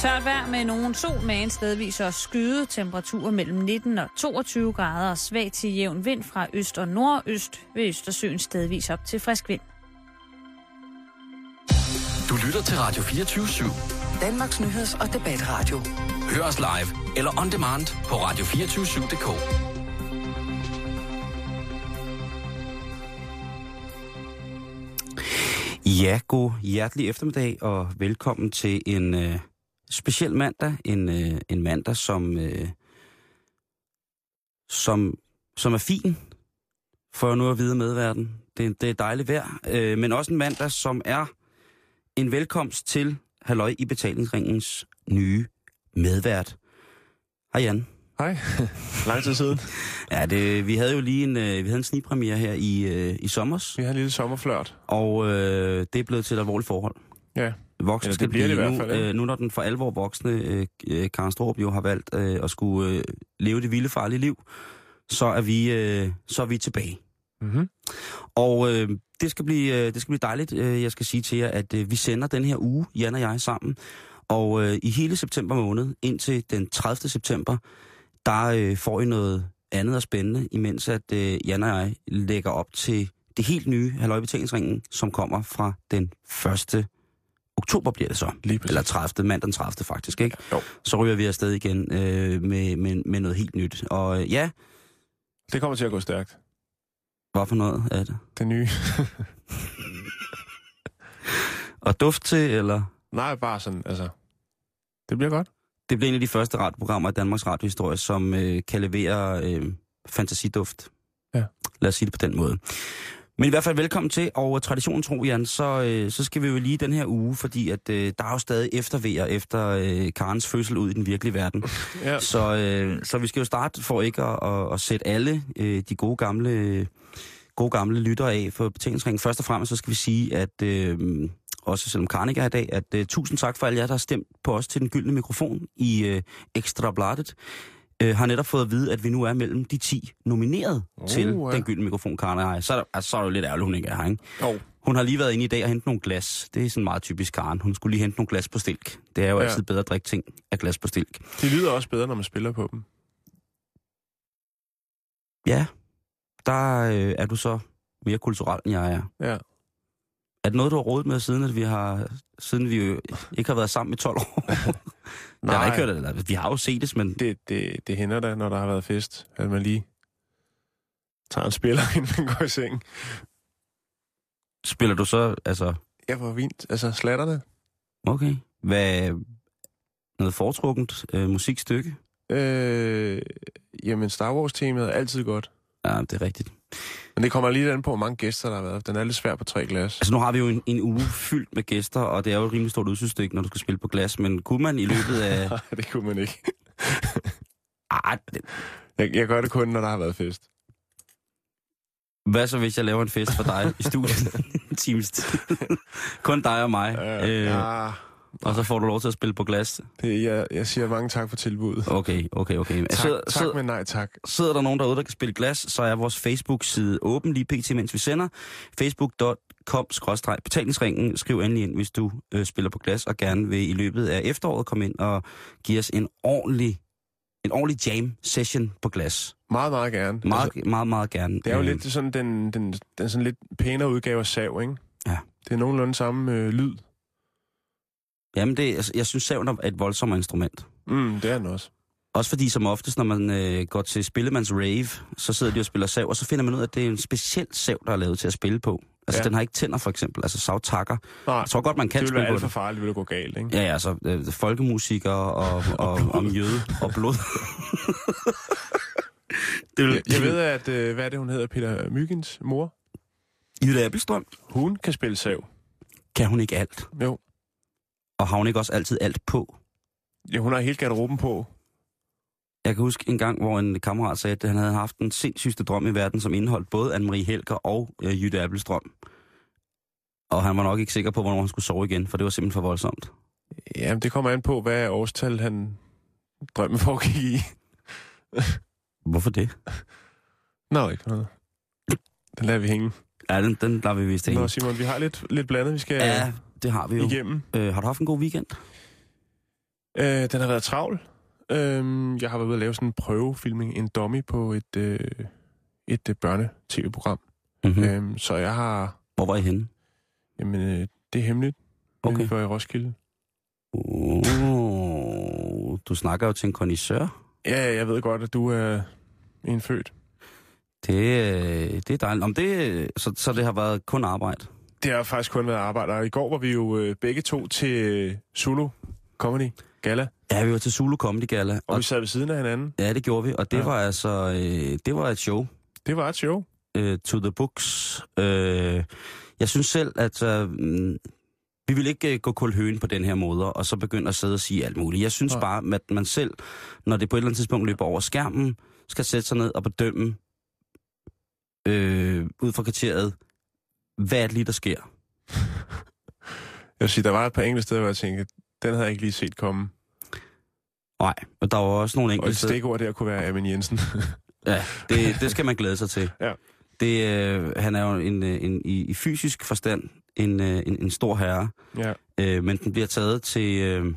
Tørt vejr med nogen sol med en stedvis og skyde temperaturer mellem 19 og 22 grader og svag til jævn vind fra øst og nordøst ved Østersøen stedvis op til frisk vind. Du lytter til Radio 24 /7. Danmarks nyheds- og debatradio. Hør os live eller on demand på radio247.dk. Ja, god hjertelig eftermiddag og velkommen til en øh, speciel mandag. En, øh, en mandag, som, øh, som, som er fin, for nu at vide medverden. Det, det er dejligt vejr, øh, men også en mandag, som er en velkomst til Halløj i betalingsringens nye medvært. Hej Jan. Hej. Lang tid siden. Ja, det, vi havde jo lige en, øh, vi havde en snigpremiere her i, øh, i sommers, Vi har en lille sommerflørt. og øh, det er blevet til et alvorligt forhold. Ja. Voksne skal det det blive fald, nu, ikke? øh, nu når den for alvor voksne øh, øh, Karen Strup jo har valgt øh, at skulle øh, leve det vilde farlige liv, så er vi, øh, så er vi tilbage. Mm-hmm. Og øh, det, skal blive, øh, det skal blive dejligt. Øh, jeg skal sige til jer, at øh, vi sender den her uge, Jan og jeg, sammen. Og øh, i hele september måned, indtil den 30. september, der øh, får I noget andet og spændende, imens at øh, Jan og jeg lægger op til det helt nye halvøjbetalingsringen, som kommer fra den 1. oktober bliver det så. Lige præcis. Eller 30. mandag den 30. faktisk, ikke? Jo. Så ryger vi afsted igen øh, med, med, med noget helt nyt. Og øh, ja, Det kommer til at gå stærkt. hvad for noget er det? Det nye. Og duft til, eller? Nej, bare sådan, altså... Det bliver godt. Det bliver en af de første radioprogrammer i Danmarks radiohistorie, som øh, kan levere øh, fantasiduft. Ja. Lad os sige det på den måde. Men i hvert fald velkommen til, og traditionen tro, Jan, så, øh, så skal vi jo lige den her uge, fordi at øh, der er jo stadig eftervejer efter øh, Karens fødsel ud i den virkelige verden. Ja. Så, øh, så vi skal jo starte for ikke at, at, at sætte alle øh, de gode gamle, gode gamle lyttere af for betalingsringen. Først og fremmest så skal vi sige, at øh, også selvom Karen ikke er i dag, at øh, tusind tak for alle jer, der har stemt på os til den gyldne mikrofon i øh, Ekstra Bladet. Øh, har netop fået at vide, at vi nu er mellem de 10 nomineret Oh, til ja. den gyldne mikrofon, Karen jeg. Så er, der, altså, så er det jo lidt ærgerligt, hun ikke er her, ikke? Jo. Hun har lige været inde i dag og hentet nogle glas. Det er sådan meget typisk Karen. Hun skulle lige hente nogle glas på stilk. Det er jo Ja. altid bedre at drikke ting af glas på stilk. Det lyder også bedre, når man spiller på dem. Ja, der øh, er du så mere kulturel, end jeg er. Ja. Er det noget, du har rådet med, siden, at vi har, siden vi jo ikke har været sammen i 12 år? Nej. Jeg har ikke hørt det. eller, Vi har jo set det, men Det, det, det hænder da, når der har været fest, at man lige tager en spiller, inden man går i seng. spiller du så, altså, Ja, hvor vildt. Altså, slatter det? okay. Hvad, noget foretrukket øh, musikstykke? Øh, jamen, Star Wars-temaet er altid godt. Ja, det er rigtigt. Men det kommer lige an på, hvor mange gæster der har været. Den er lidt svær på tre glas. Altså, nu har vi jo en, en uge fyldt med gæster, og det er jo et rimelig stort udsynsstykke, når du skal spille på glas, men kunne man i løbet af... Nej, det kunne man ikke. ah, det, Jeg, jeg gør det kun, når der har været fest. hvad så, hvis jeg laver en fest for dig i studiet en times tid? Kun dig og mig. Øh, ja, Og så får du lov til at spille på glas. det, jeg, jeg siger mange tak for tilbuddet. Okay, okay, okay. Tak, Sidder, tak sidder, men nej tak. sidder der nogen derude, der kan spille glas, så er vores Facebook-side åben lige pt, mens vi sender. facebook.com-betalingsringen. Skriv endelig ind, hvis du øh, spiller på glas og gerne vil i løbet af efteråret komme ind og give os en ordentlig, en ordentlig jam-session på glas. Meget, meget gerne. Meget, Altså, meget, meget gerne. det er jo Øh, lidt sådan den, den, den sådan lidt pænere udgave af sav, ikke? Ja. Det er nogenlunde samme øh, lyd. Jamen, det, altså, jeg synes, saven er et voldsomt instrument. Mm, det er den også. Også fordi som oftest, når man øh, går til Spillemands Rave, så sidder de og spiller sav, og så finder man ud af, at det er en speciel sav, der er lavet til at spille på. Altså, ja. Den har ikke tænder, for eksempel. Altså, savtakker. Nej, Jeg tror godt, man kan det ville være spille alt på for farligt, det ville gå galt, ikke? Ja, ja, altså, øh, folkemusikere og, og, og mjøde og blod. det vil, Jeg, jeg ved, at, øh, hvad er det, hun hedder, Peter Myggens mor? Jytte Appelstrøm, Hun kan spille sav. kan hun ikke alt? Jo. Og har hun ikke også altid alt på? Ja, hun har helt garderoben på. Jeg kan huske en gang, hvor en kammerat sagde, at han havde haft den sindssygste drøm i verden, som indeholdt både Anne-Marie Helger og øh, Jytte Appelstrøm. Og han var nok ikke sikker på, hvornår han skulle sove igen, for det var simpelthen for voldsomt. Ja, det kommer an på, hvad årstal han drømmen foregik i. Hvorfor det? Nå, ikke noget. Den lader vi hænge. Ja, den, den lader vi vist Nå, hænge. Simon, vi har lidt, lidt blandet, vi skal Ja, det har vi jo. igennem. Øh, har du haft en god weekend? Øh, den har været travl. Øh, jeg har været ude at lave sådan en prøvefilming, en dummy på et, øh, et øh, børne-tv-program. Mm-hmm. Mm. Øh, så jeg har... Hvor var I henne? Jamen, øh, det er hemmeligt. Okay. For i Roskilde. Oh, du snakker jo til en kondisør. Ja, jeg ved godt, at du er en født. Det, øh, det er dejligt. Om det, så, så det har været kun arbejde. Det har faktisk kun været arbejde. Og i går var vi jo øh, begge to til øh, Zulu Comedy Gala, Ja, vi var til Zulu Comedy Gala. og, Og, vi sad ved siden af hinanden. ja, det gjorde vi. Og det Ja. var altså øh, det var et show. Det var et show. øh, to the books. Øh, jeg synes selv, at øh, mm, vi vil ikke øh, gå kulhøen på den her måde, og så begynde at sidde og sige alt muligt. Jeg synes Nej. bare, at man selv, når det på et eller andet tidspunkt løber over skærmen, skal sætte sig ned og bedømme øh, ud fra kriteriet, hvad er det lige, der sker? Jeg vil sige, der var et par enkelte steder, hvor jeg tænkte, den havde jeg ikke lige set komme. Nej, og der var også nogle Og et enkelte stikord der kunne være Amin Jensen. Ja, det, det skal man glæde sig til. Ja. Det, øh, han er jo en, øh, en, i, i fysisk forstand en, øh, en, en stor herre, ja. øh, men den bliver taget til, øh,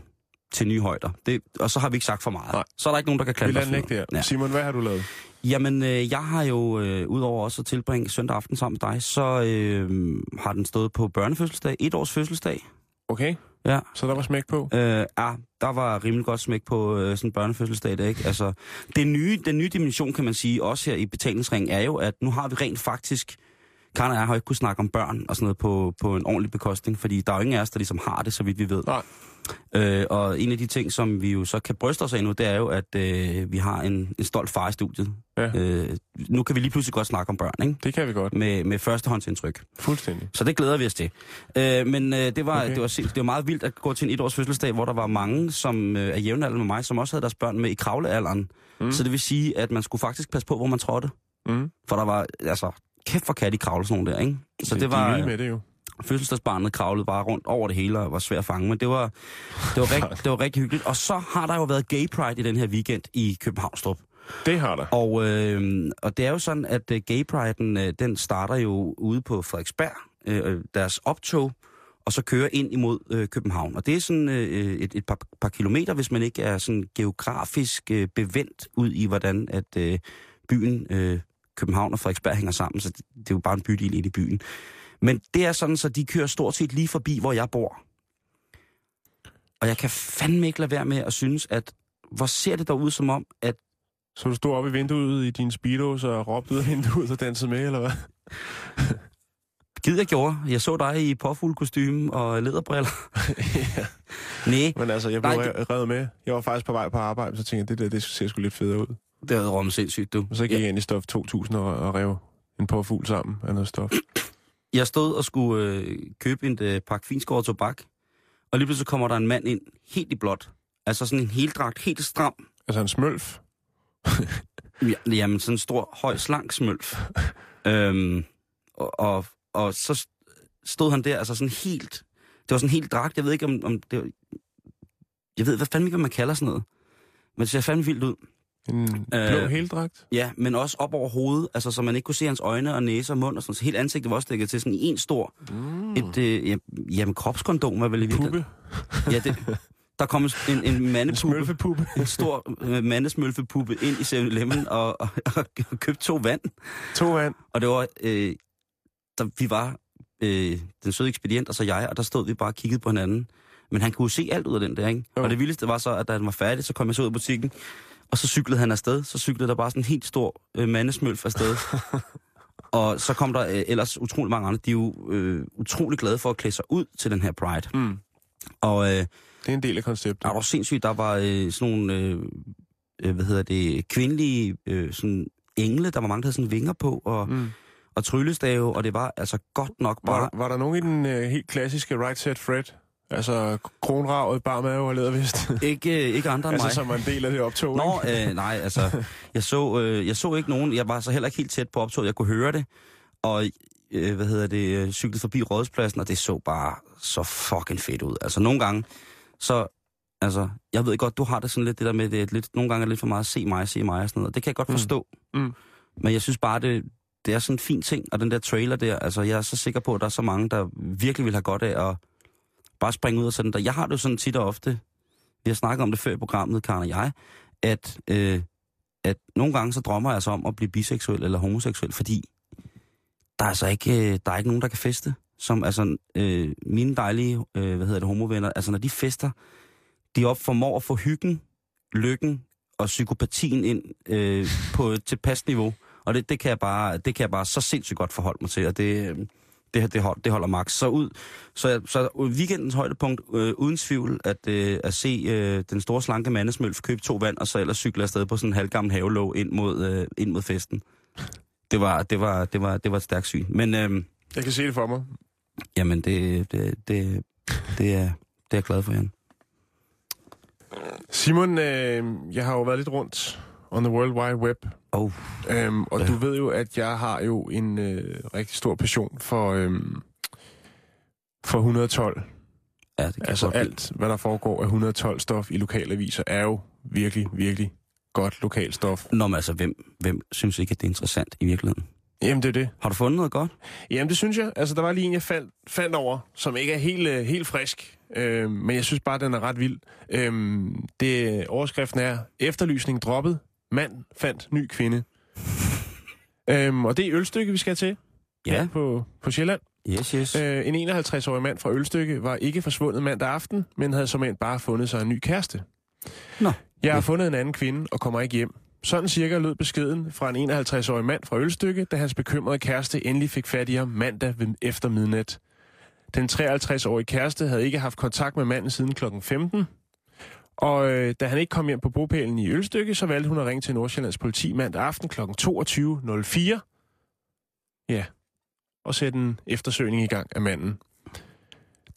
til nye højder. Det, og så har vi ikke sagt for meget. Nej. Så er der ikke nogen, der kan Vi klandre lader ikke der. Ja. Simon, hvad har du lavet? Jamen, øh, jeg har jo, øh, udover også at tilbringe søndag aften sammen med dig, så øh, har den stået på børnefødselsdag, et års fødselsdag. Okay, Ja, så der var smæk på. øh, ja der var rimelig godt smæk på øh, sådan en børnefødselsdag, det, ikke? Altså, det nye, den nye dimension, kan man sige, også her i betalingsringen, er jo, at nu har vi rent faktisk... Karen og jeg har ikke kunnet snakke om børn og sådan noget på, på en ordentlig bekostning, fordi der er jo ingen af os, der ligesom har det, så vidt vi ved. Nej. Øh, og en af de ting, som vi jo så kan bryste os af nu, det er jo, at øh, vi har en, en stolt far i studiet. Ja. Øh, nu kan vi lige pludselig godt snakke om børn, ikke? Det kan vi godt. Med, med førstehåndsindtryk. Fuldstændig. Så det glæder vi os til. Øh, men øh, det, var, Okay. det, var, sind- det var meget vildt at gå til en etårs fødselsdag, hvor der var mange, som øh, er jævnaldrende med mig, som også havde deres børn med i kravlealderen. Mm. Så det vil sige, at man skulle faktisk passe på, hvor man trådte. Mm. For der var, altså, kæft for kat i kravle sådan nogle der, ikke? Så det, det de var, vilde med det jo. fødselsdagsbarnet kravlede bare rundt over det hele og var svært at fange, men det var, det var, rigt, det var rigtig hyggeligt. Og så har der jo været gay pride i den her weekend i Københavnstrup. Det har der. Og, øh, og det er jo sådan, at øh, gay priden, øh, den starter jo ude på Frederiksberg, øh, deres optog, og så kører ind imod øh, København. Og det er sådan øh, et, et par, par kilometer, hvis man ikke er sådan geografisk øh, bevendt ud i, hvordan at øh, byen øh, København og Frederiksberg hænger sammen. Så det, det er jo bare en bydel ind i byen. Men det er sådan, så de kører stort set lige forbi, hvor jeg bor. Og jeg kan fandme ikke lade være med at synes, at hvor ser det dog ud som om, at Så du stod oppe i vinduet i din speedos og råbte ud af vinduet og dansede med, eller hvad? Gid jeg gjorde. Jeg så dig i påfuglkostyme og læderbriller. ja. Nej, Men altså, jeg blev Nej, revet med. Jeg var faktisk på vej på arbejde, så tænkte jeg, det der, det ser sgu lidt federe ud. det havde råmet sindssygt, du. Og så gik jeg ind i stof 2000 og, og rev en påfugl sammen af noget stof. Jeg stod og skulle øh, købe en øh, pakke finskåret tobak, og lige pludselig kommer der en mand ind, helt i blåt. Altså sådan en heldragt, helt stram. Altså en smølf. Ja, jamen sådan en stor, høj, slank smølf. øhm, og, og, og så stod han der, altså sådan helt... Det var sådan helt dragt, jeg ved ikke om, om det var, Jeg ved hvad fanden ikke, hvad man kalder sådan noget. Men det ser fandme vildt ud. En Øh, blå heldragt. Ja, men også op over hovedet, altså så man ikke kunne se hans øjne og næse og mund og sådan Så hele ansigtet var også dækket til sådan en stor, Mm. et, øh, ja, jamen kropskondom var vel i virkeligheden. Ja, det, der kom en, en, en En mandepuppe, smølfepuppe. en stor øh, mandesmølfepuppe ind i 7-Eleven og, og, og, og købte to vand. To vand. Og det var, øh, der, vi var øh, den søde ekspedient og så jeg, og der stod vi bare og kiggede på hinanden. Men han kunne se alt ud af den der, ikke? Jo. Og det vildeste var så, at da han var færdig, så kom jeg så ud af butikken, og så cyklede han afsted. Så cyklede der bare sådan en helt stor øh, mandesmølf afsted. og så kom der øh, ellers utrolig mange andre. De er jo øh, utrolig glade for at klæde sig ud til den her Pride. Mm. Og øh, Det er en del af konceptet. der var sindssygt, der var øh, sådan nogle, øh, øh, hvad hedder det, kvindelige øh, sådan engle, der var mange, der havde sådan vinger på, og, Mm. og tryllestave, og det var altså godt nok bare... Var, var der nogen i den øh, helt klassiske right set Fred? Altså kronravet, bar mave og lædervest? Ikke, øh, ikke andre end altså mig. som var en del af det optog, Nå, ikke? øh, nej, altså, jeg så, øh, jeg så ikke nogen, jeg var så heller ikke helt tæt på optoget, jeg kunne høre det, og, øh, hvad hedder det, øh, cyklede forbi rådspladsen, og det så bare så fucking fedt ud. Altså, nogle gange, så, altså, jeg ved godt, du har det sådan lidt, det der med, det er lidt, nogle gange er det lidt for meget, se mig, se mig og sådan noget, det kan jeg godt Mm. forstå. Mm. Men jeg synes bare, det, det er sådan en fin ting, og den der trailer der, altså, jeg er så sikker på, at der er så mange, der virkelig vil have godt af at bare springe ud og sådan der. Jeg har det jo sådan tit og ofte, vi har snakket om det før i programmet, Karen og jeg, at, øh, at nogle gange så drømmer jeg så om at blive biseksuel eller homoseksuel, fordi der er altså ikke, øh, der er ikke nogen, der kan feste. Som altså, øh, mine dejlige, øh, hvad hedder det, homovenner, altså når de fester, de op formår at få hyggen, lykken og psykopatien ind øh, på et tilpas niveau. Og det, det, kan jeg bare, det kan jeg bare så sindssygt godt forholde mig til, og det, øh, det, det, hold, det holder max. Så ud, så, jeg- så weekendens højdepunkt, øh, uden tvivl, at, øh, at se øh, den store slanke mandesmølf købe to vand, og så ellers cykle afsted på sådan en halvgammel havelåg ind mod, øh, ind mod festen. Det var, det var, det var, det var et stærkt syn. Men øh, Jeg kan se det for mig. jamen, det, det, det, det, er, det er jeg glad for, Jan. Simon, øh, jeg har jo været lidt rundt on the World Wide Web, Oh, øhm, og Ja. du ved jo, at jeg har jo en øh, rigtig stor passion for, øhm, for 112. ja, det kan Altså godt alt, hvad der foregår af 112 stof i lokalaviser, er jo virkelig, virkelig godt lokalstof. Nå, men altså, hvem, hvem synes ikke, at det er interessant i virkeligheden? Jamen, det er det. Har du fundet noget godt? Jamen, det synes jeg. Altså, der var lige en, jeg faldt, faldt over, som ikke er helt, øh, helt frisk. Øh, men jeg synes bare, den er ret vild. Øh, det, overskriften er, efterlysning droppet, mand fandt ny kvinde. øh, og det er Ølstykke, vi skal til Ja, her på, på Sjælland. yes, yes. Øh, en 51-årig mand fra Ølstykke var ikke forsvundet mandag aften, men havde som bare fundet sig en ny kæreste. Nå. Jeg har fundet en anden kvinde og kommer ikke hjem. Sådan cirka lød beskeden fra en 51-årig mand fra Ølstykke, da hans bekymrede kæreste endelig fik fat i ham mandag efter midnat. Den 53-årige kæreste havde ikke haft kontakt med manden siden kl. 15, og øh, da han ikke kom hjem på bopælen i Ølstykke, så valgte hun at ringe til Nordsjællands politi mandag aften kl. 22.04. Ja, og sætte en eftersøgning i gang af manden.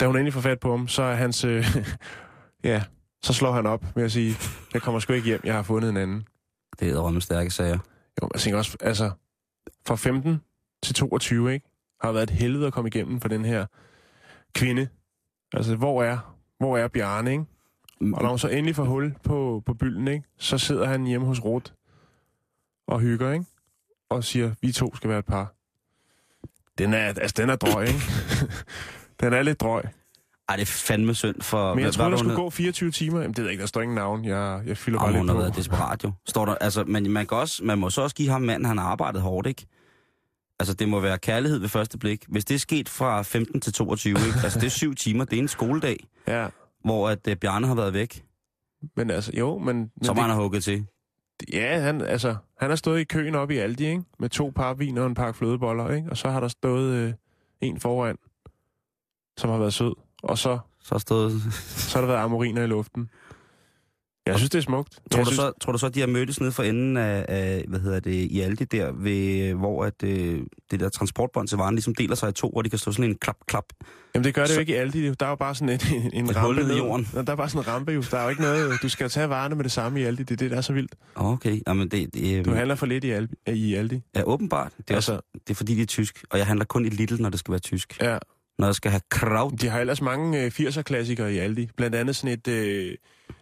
Da hun endelig får fat på ham, så er hans... Øh, ja, så slår han op med at sige, jeg kommer sgu ikke hjem, jeg har fundet en anden. Det er med stærke sager. Jo, jeg tænker også, altså, fra 15 til 22, ikke? Har været et helvede at komme igennem for den her kvinde. Altså, hvor er, hvor er Bjarne, ikke? Og når hun så endelig får hul på, på bylden, ikke? Så sidder han hjemme hos Ruth og hygger, ikke? Og siger, vi to skal være et par. Den er, altså, den er drøg, ikke? den er lidt drøg. Ej, det er fandme synd for... Men jeg hvad- troede, der skulle hun gå 24 timer. Jamen, det ved jeg ikke, der står ingen navn. Jeg, jeg fylder bare Om lidt hun har på. været desperat jo. Står der, altså, men man, kan også, man må så også give ham manden, han har arbejdet hårdt, ikke? Altså, det må være kærlighed ved første blik. Hvis det er sket fra 15 til 22, ikke? Altså, det er syv timer. Det er en skoledag, Ja, hvor at, uh, Bjarne har været væk. men altså, jo, men... men Så det- han have hugget til. Ja, han, altså, han har stået i køen op i Aldi, ikke? Med to par vin og en pakke flødeboller, ikke? Og så har der stået øh, en foran, som har været sød. Og så, Så stod... så har der været amoriner i luften. Jeg synes, det er smukt. Tror du, synes, så, tror du så, at de har mødtes nede for enden af, af hvad hedder det, i Aldi der, ved, hvor at, øh, det der transportbånd til varen ligesom deler sig i to, hvor de kan stå sådan en klap-klap. Jamen, det gør det så- jo ikke i Aldi. Der er jo bare sådan en, en, en Et rampe i jorden. Der er bare sådan en rampe, jo. Der er jo ikke noget... Du skal tage varerne med det samme i Aldi. Det er det, der er så vildt. Okay, jamen det, det Du øh, handler for lidt i Aldi. I Aldi. er åbenbart. Det er, altså, Altså, det er fordi, det er tysk, og jeg handler kun i Lidl, når det skal være tysk. ja. Når jeg skal have kraut. De har ellers mange øh, 80'er-klassikere i Aldi. Blandt andet sådan et øh,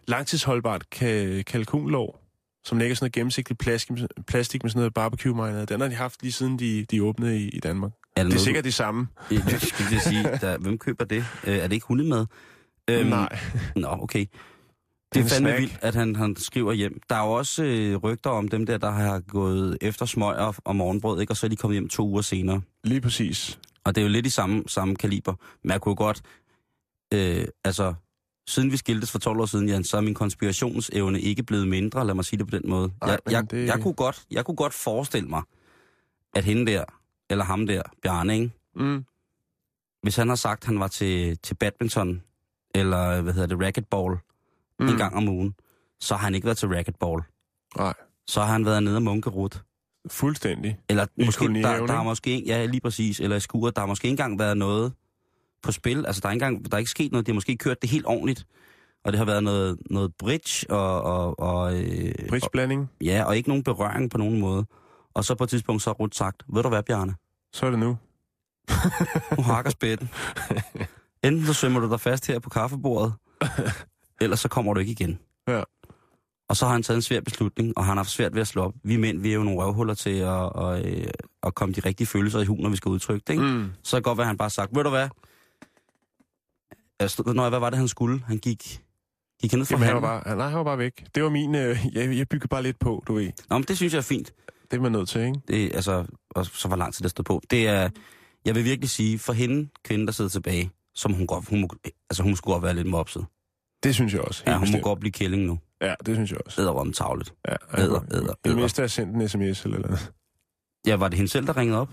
langtidsholdbart ka- kalkunlår, som ligger sådan noget gennemsigtigt plastik, plastik med sådan noget barbecue marinade. Den har de haft lige siden de, de åbnede i, i Danmark. Er Det er sikkert de samme. Jeg skulle sige, der, hvem køber det? Øh, er det ikke hundemad? Øhm, Nej. Nå, okay. Det Det er fandme snack. vildt, at han, han skriver hjem. Der er jo også øh, rygter om dem der, der har gået efter smøger og morgenbrød, ikke? og så er de kommet hjem to uger senere. Lige præcis. Og det er jo lidt i samme, samme kaliber. Men jeg kunne godt... Øh, altså, siden vi skiltes for 12 år siden, Jan, så er min konspirationsevne ikke blevet mindre, lad mig sige det på den måde. Ej, jeg, jeg, det- jeg, kunne godt, jeg kunne godt forestille mig, at hende der, eller ham der, Bjarne, ikke? Mm. hvis han har sagt, at han var til, til badminton, eller hvad hedder det, racquetball, mm. en gang om ugen, så har han ikke været til racquetball. Nej. Så har han været nede og munkerut. Fuldstændig. Eller måske, der, der har ikke? måske, ja lige præcis, eller i skuret, der har måske ikke engang været noget på spil. Altså der er ikke, engang, der er ikke sket noget, de har måske kørt det helt ordentligt. Og det har været noget, noget bridge og... og, og øh, Bridgeblanding. ja, og ikke nogen berøring på nogen måde. Og så på et tidspunkt så har Ruth sagt, ved du hvad, Bjarne? Så er det nu. Nu hakker spætten. Enten så sømmer du dig fast her på kaffebordet, eller så kommer du ikke igen. Ja. Og så har han taget en svær beslutning, og han har haft svært ved at slå op. Vi mænd, vi er jo nogle røvhuller til at, at, øh, at komme de rigtige følelser i hu, når vi skal udtrykke det. Ikke? Mm. Så kan det godt være, at han bare sagt, ved du hvad? Altså, når, hvad var det, han skulle? Han gik, Gik han ned for Jamen, han var bare, nej, han var bare væk. Det var min... Øh, jeg, jeg byggede bare lidt på, du ved. Nå, men det synes jeg er fint. Det er man nødt til, ikke? Det, altså, og så var lang tid, der stod på. Det er, jeg vil virkelig sige, for hende, kvinde, der sidder tilbage, som hun godt, hun må, altså hun skulle godt være lidt mopset. Det synes jeg også. Ja, hun må bestemt. godt blive kælling nu. Ja, det synes jeg også. Æder om tavlet. Ja, Æder, æder, det æder. mindste har jeg sendt en sms eller noget. Ja, var det hende selv, der ringede op?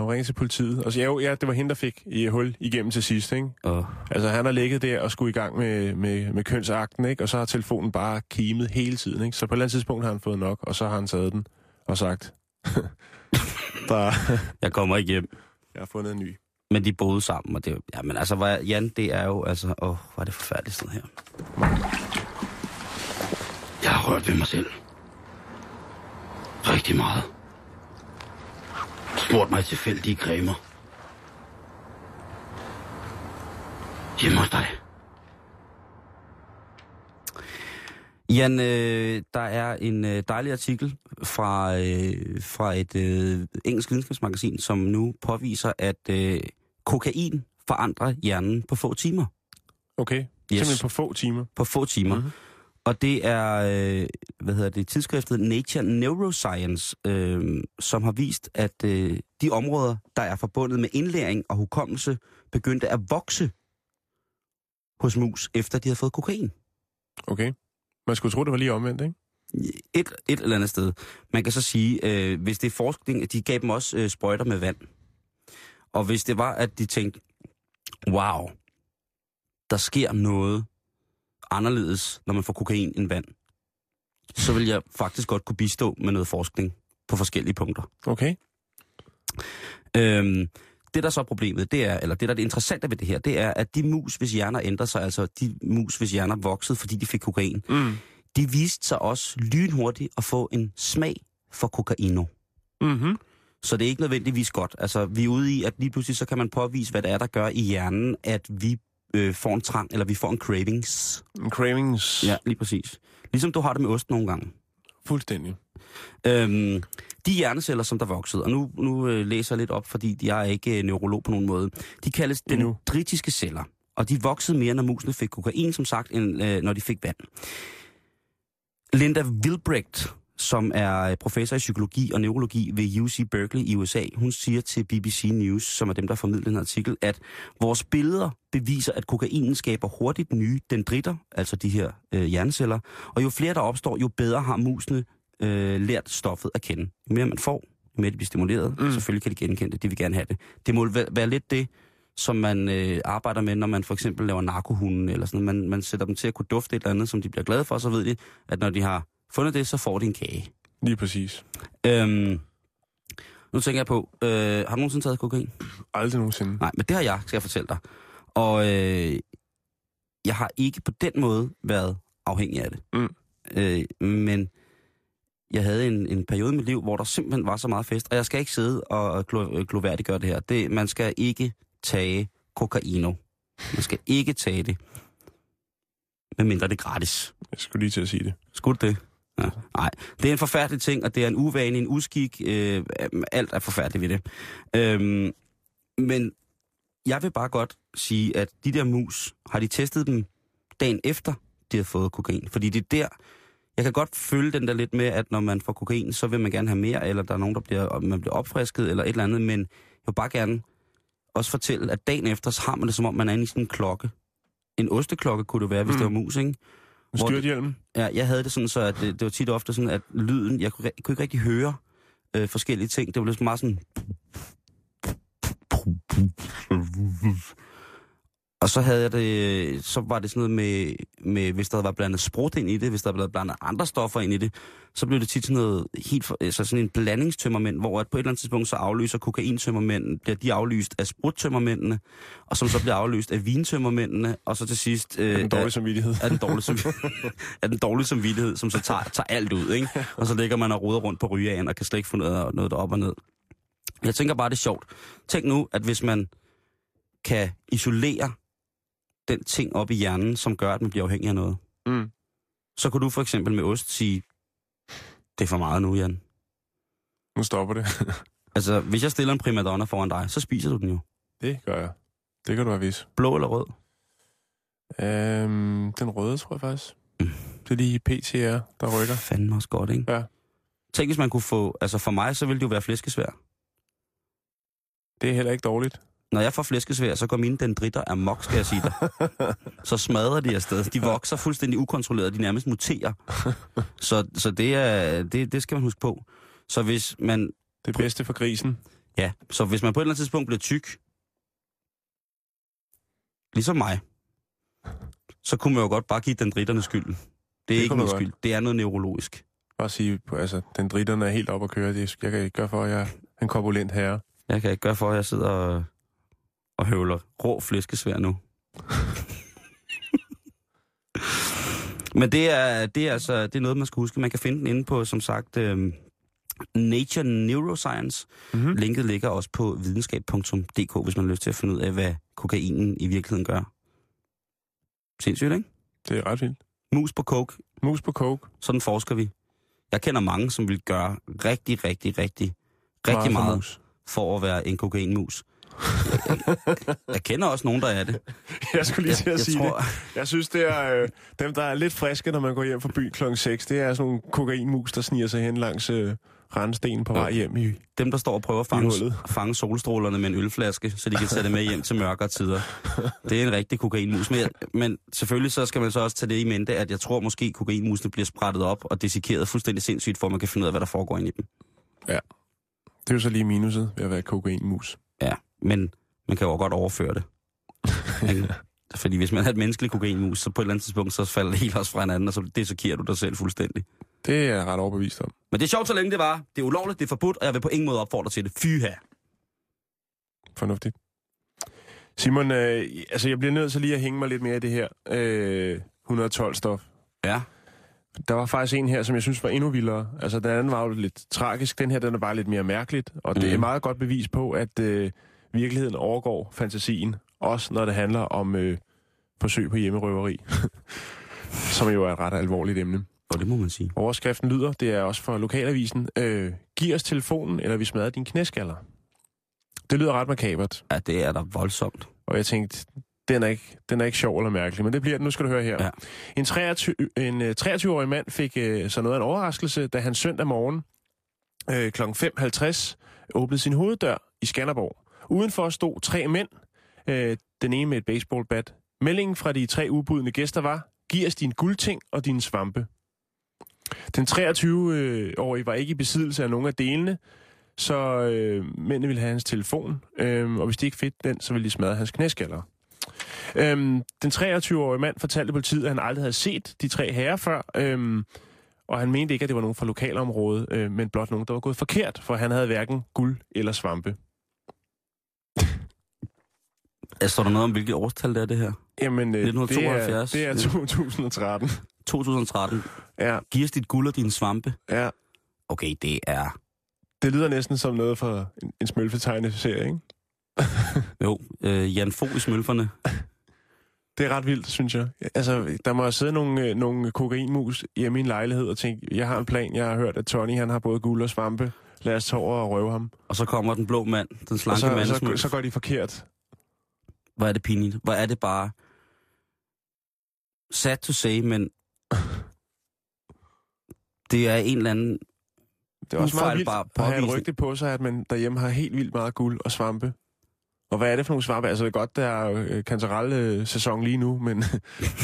Og ringede til politiet. Og så, ja, jo, ja, det var hende, der fik i hul igennem til sidst, ikke? Og, Altså, han har ligget der og skulle i gang med, med, med kønsakten, ikke? Og så har telefonen bare kimet hele tiden, ikke? Så på et eller andet tidspunkt har han fået nok, og så har han taget den og sagt, der, jeg kommer ikke hjem. jeg har fundet en ny. Men de boede sammen, og det, ja, men altså, hvad, Jan, det er jo, altså, åh, hvor er det forfærdeligt sådan her. Jeg har rørt ved mig selv. Rigtig meget. Spurgt mig tilfældige cremer. Hjemme hos dig. Jan, øh, der er en øh, dejlig artikel fra, øh, fra et øh, engelsk videnskabsmagasin, som nu påviser, at øh, kokain forandrer hjernen på få timer. Okay, yes. simpelthen på få timer. På få timer. Mhm. Mm-hmm. Og det er, øh, hvad hedder det, tidsskriftet Nature Neuroscience, øh, som har vist, at øh, de områder, der er forbundet med indlæring og hukommelse, begyndte at vokse hos mus, efter de havde fået kokain. Okay. Man skulle tro, det var lige omvendt, ikke? Et, et eller andet sted. Man kan så sige, øh, hvis det er forskning, de gav dem også øh, sprøjter med vand. Og hvis det var, at de tænkte, wow, der sker noget anderledes, når man får kokain end vand, så vil jeg faktisk godt kunne bistå med noget forskning på forskellige punkter. Okay. Øhm, det, der så er problemet, det er, eller det, der er det interessante ved det her, det er, at de mus, hvis hjerner ændrer sig, altså de mus, hvis hjerner voksede, fordi de fik kokain, Mm. de viste sig også lynhurtigt at få en smag for kokaino. Mm-hmm. Så det er ikke nødvendigvis godt. Altså, vi er ude i, at lige pludselig så kan man påvise, hvad det er, der gør i hjernen, at vi øh, får en trang, eller vi får en cravings. Cravings. Ja, lige præcis. Ligesom du har det med ost nogle gange. Fuldstændig. Øhm, de hjerneceller, som der voksede, og nu, nu øh, læser jeg lidt op, fordi jeg er ikke øh, neurolog på nogen måde, de kaldes dendritiske celler, og de voksede mere, når musene fik kokain, som sagt, end øh, når de fik vand. Linda Wilbrecht, som er øh, professor i psykologi og neurologi ved UC Berkeley i USA, hun siger til BBC News, som er dem, der formidler den artikel, at vores billeder beviser, at kokainen skaber hurtigt nye dendritter, altså de her øh, hjerneceller, og jo flere der opstår, jo bedre har musene øh, lært stoffet at kende. Jo mere man får, jo mere de bliver stimuleret, mm. selvfølgelig kan de genkende det, de vil gerne have det. Det må være, lidt det, som man øh, arbejder med, når man for eksempel laver narkohunden, eller sådan. Man, man sætter dem til at kunne dufte et eller andet, som de bliver glade for, så ved de, at når de har fundet det, så får de en kage. Lige præcis. Øhm, nu tænker jeg på, øh, har du nogensinde taget kokain? Aldrig nogensinde. Nej, men det har jeg, skal jeg fortælle dig. Og øh, jeg har ikke på den måde været afhængig af det. Mm. Øh, men jeg havde en, en periode i mit liv, hvor der simpelthen var så meget fest, og jeg skal ikke sidde og glo, øh, gloværdiggøre det her. Det, man skal ikke tage kokaino. Man skal ikke tage det, medmindre det er gratis. Jeg skulle lige til at sige det. Skulle det? Ja. Nej, det er en forfærdelig ting, og det er en uvane, en uskik. Øh, alt er forfærdeligt ved det. Øhm, men jeg vil bare godt sige, at de der mus, har de testet dem dagen efter, de har fået kokain? Fordi det er der, jeg kan godt følge den der lidt med, at når man får kokain, så vil man gerne have mere, eller der er nogen, der bliver, man bliver opfrisket, eller et eller andet, men jeg vil bare gerne også fortælle, at dagen efter, så har man det, som om man er inde i sådan en klokke. En osteklokke kunne det være, hvis Mm. det var mus, ikke? Styrthjelmen? Ja, jeg havde det sådan, så at det, det var tit ofte sådan, at lyden, jeg kunne, kunne ikke rigtig høre øh, forskellige ting. Det var lidt meget sådan... Og så havde jeg det, så var det sådan noget med, med, hvis der var blandet sprut ind i det, hvis der var blandet andre stoffer ind i det, så blev det tit sådan noget helt, for, altså sådan en blandingstømmermænd, hvor at på et eller andet tidspunkt så afløser kokaintømmermændene, bliver de aflyst af spruttømmermændene, og som så bliver afløst af vintømmermændene, og så til sidst... Øh, Den dårlige samvittighed. af den dårlige, samvittighed, af den dårlige samvittighed, som så tager, tager alt ud, ikke? Og så ligger man og roder rundt på rygeagen og kan slet ikke få noget, noget op og ned. Jeg tænker bare, det er sjovt. Tænk nu, at hvis man kan isolere den ting op i hjernen, som gør, at man bliver afhængig af noget, Mm. så kunne du for eksempel med ost sige, det er for meget nu, Jan. Nu stopper det. Altså, hvis jeg stiller en primadonna foran dig, så spiser du den jo. Det gør jeg. Det kan du have vis. Blå eller rød? Øhm, den røde, tror jeg faktisk. Det er lige PTR, der rykker. Fanden også godt, ikke? Ja. Tænk, hvis man kunne få... Altså for mig, så ville det jo være flæskesvær. Det er heller ikke dårligt. Når jeg får flæskesvær, så går mine dendritter amok, skal jeg sige dig. så smadrer de afsted. De vokser fuldstændig ukontrolleret. De nærmest muterer. Så, så det, er, det, det skal man huske på. Så hvis man... Det bedste for grisen. Ja, så hvis man på et eller andet tidspunkt bliver tyk, ligesom mig, så kunne man jo godt bare give dendritterne skylden. Det er Det ikke min skyld. Det er noget neurologisk. Bare sige, altså, den dritterne er helt op at køre. Det, jeg kan ikke gøre for, at jeg er en korpulent herre. Jeg kan ikke gøre for, at jeg sidder og, og høvler rå flæskesvær nu. Men det er, det er altså det er noget, man skal huske. Man kan finde den inde på, som sagt, øhm, Nature Neuroscience. Mm-hmm. Linket ligger også på videnskab.dk, hvis man har lyst til at finde ud af, hvad kokainen i virkeligheden gør. Sindssygt, ikke? Det er ret vildt. Mus på coke, Mus på coke. sådan forsker vi. Jeg kender mange, som vil gøre rigtig, rigtig, rigtig, Meget rigtig for meget mus. for at være en kokainmus. Jeg, jeg, jeg kender også nogen, der er det. Jeg skulle lige til at jeg sige tror, det. Jeg synes, det er øh, dem, der er lidt friske, når man går hjem fra byen kl. 6. Det er sådan nogle kokainmus, der sniger sig hen langs øh, randstenen på Ja. vej hjem i... dem, der står og prøver at fange, fange solstrålerne med en ølflaske, så de kan tage det med hjem til mørkere tider. Det er en rigtig kokainmus. Men, men selvfølgelig så skal man så også tage det i mente, at jeg tror måske, kokainmusene bliver sprættet op og dissekeret fuldstændig sindssygt, for at man kan finde ud af, hvad der foregår inde i dem. Det er jo så lige minuset ved at være kokainmus. Ja, men man kan jo godt overføre det. Fordi hvis man er et menneskeligt kokainmus, så på et eller andet tidspunkt, så falder det helt også fra hinanden, og så dissekerer du dig selv fuldstændig. Det er jeg ret overbevist om. Men det er sjovt, så længe det var. Det er ulovligt, det er forbudt, og jeg vil på ingen måde opfordre til det. Fy her. Fornuftigt. Simon, øh, altså jeg bliver nødt til lige at hænge mig lidt mere i det her øh, 112-stof. Ja. Der var faktisk en her, som jeg synes var endnu vildere. Altså, den anden var jo lidt tragisk. Den her, den er bare lidt mere mærkeligt. Og det er et meget godt bevis på, at øh, virkeligheden overgår fantasien. Også når det handler om øh, forsøg på hjemmerøveri. som jo er et ret alvorligt emne. Og det må man sige. Overskriften lyder, det er også for lokalavisen, øh, giv os telefonen, eller vi smadrer din knæskaller. Det lyder ret makabert. Ja, det er da voldsomt. Og jeg tænkte, den er, ikke, den er ikke sjov eller mærkelig, men det bliver den. Nu skal du høre her. Ja. En, 23, en øh, 23-årig mand fik øh, så noget af en overraskelse, da han søndag morgen øh, kl. 5.50 åbnede sin hoveddør i Skanderborg. Udenfor stod tre mænd, øh, den ene med et baseballbat. Meldingen fra de tre ubudne gæster var, giv os din guldting og dine svampe. Den 23-årige var ikke i besiddelse af nogen af delene, så øh, mændene ville have hans telefon, øh, og hvis de ikke fik den, så ville de smadre hans knæskaller. Øhm, den 23-årige mand fortalte politiet, at han aldrig havde set de tre herrer før, øhm, og han mente ikke, at det var nogen fra lokalområdet, øh, men blot nogen, der var gået forkert, for han havde hverken guld eller svampe. Står der noget om, hvilket årstal det er, det her? Jamen, øh, 1972. Det er, det er 2013. 2013. Ja, Giv os dit guld og dine svampe. ja. Okay, det er... Det lyder næsten som noget fra en, en smølfetegneserie, ikke? Jo, øh, Jan Fogh i smølferne. Det er ret vildt, synes jeg. Altså, der må sidde nogle, øh, nogle kokainmus hjemme i en lejlighed og tænke, jeg har en plan, jeg har hørt, at Tony han har både guld og svampe. Lad os tage over og røve ham. Og så kommer den blå mand, den slanke så, mand. så, så går de forkert. Hvor er det pinligt. Hvor er det bare... Sad to say, men... Det er en eller anden... Det er også meget vildt Ufejlbar at have et rygte på sig, at man derhjemme har helt vildt meget guld og svampe. Og hvad er det for nogle svampe? Altså, det er godt, der er øh, kantarelle-sæson lige nu, men...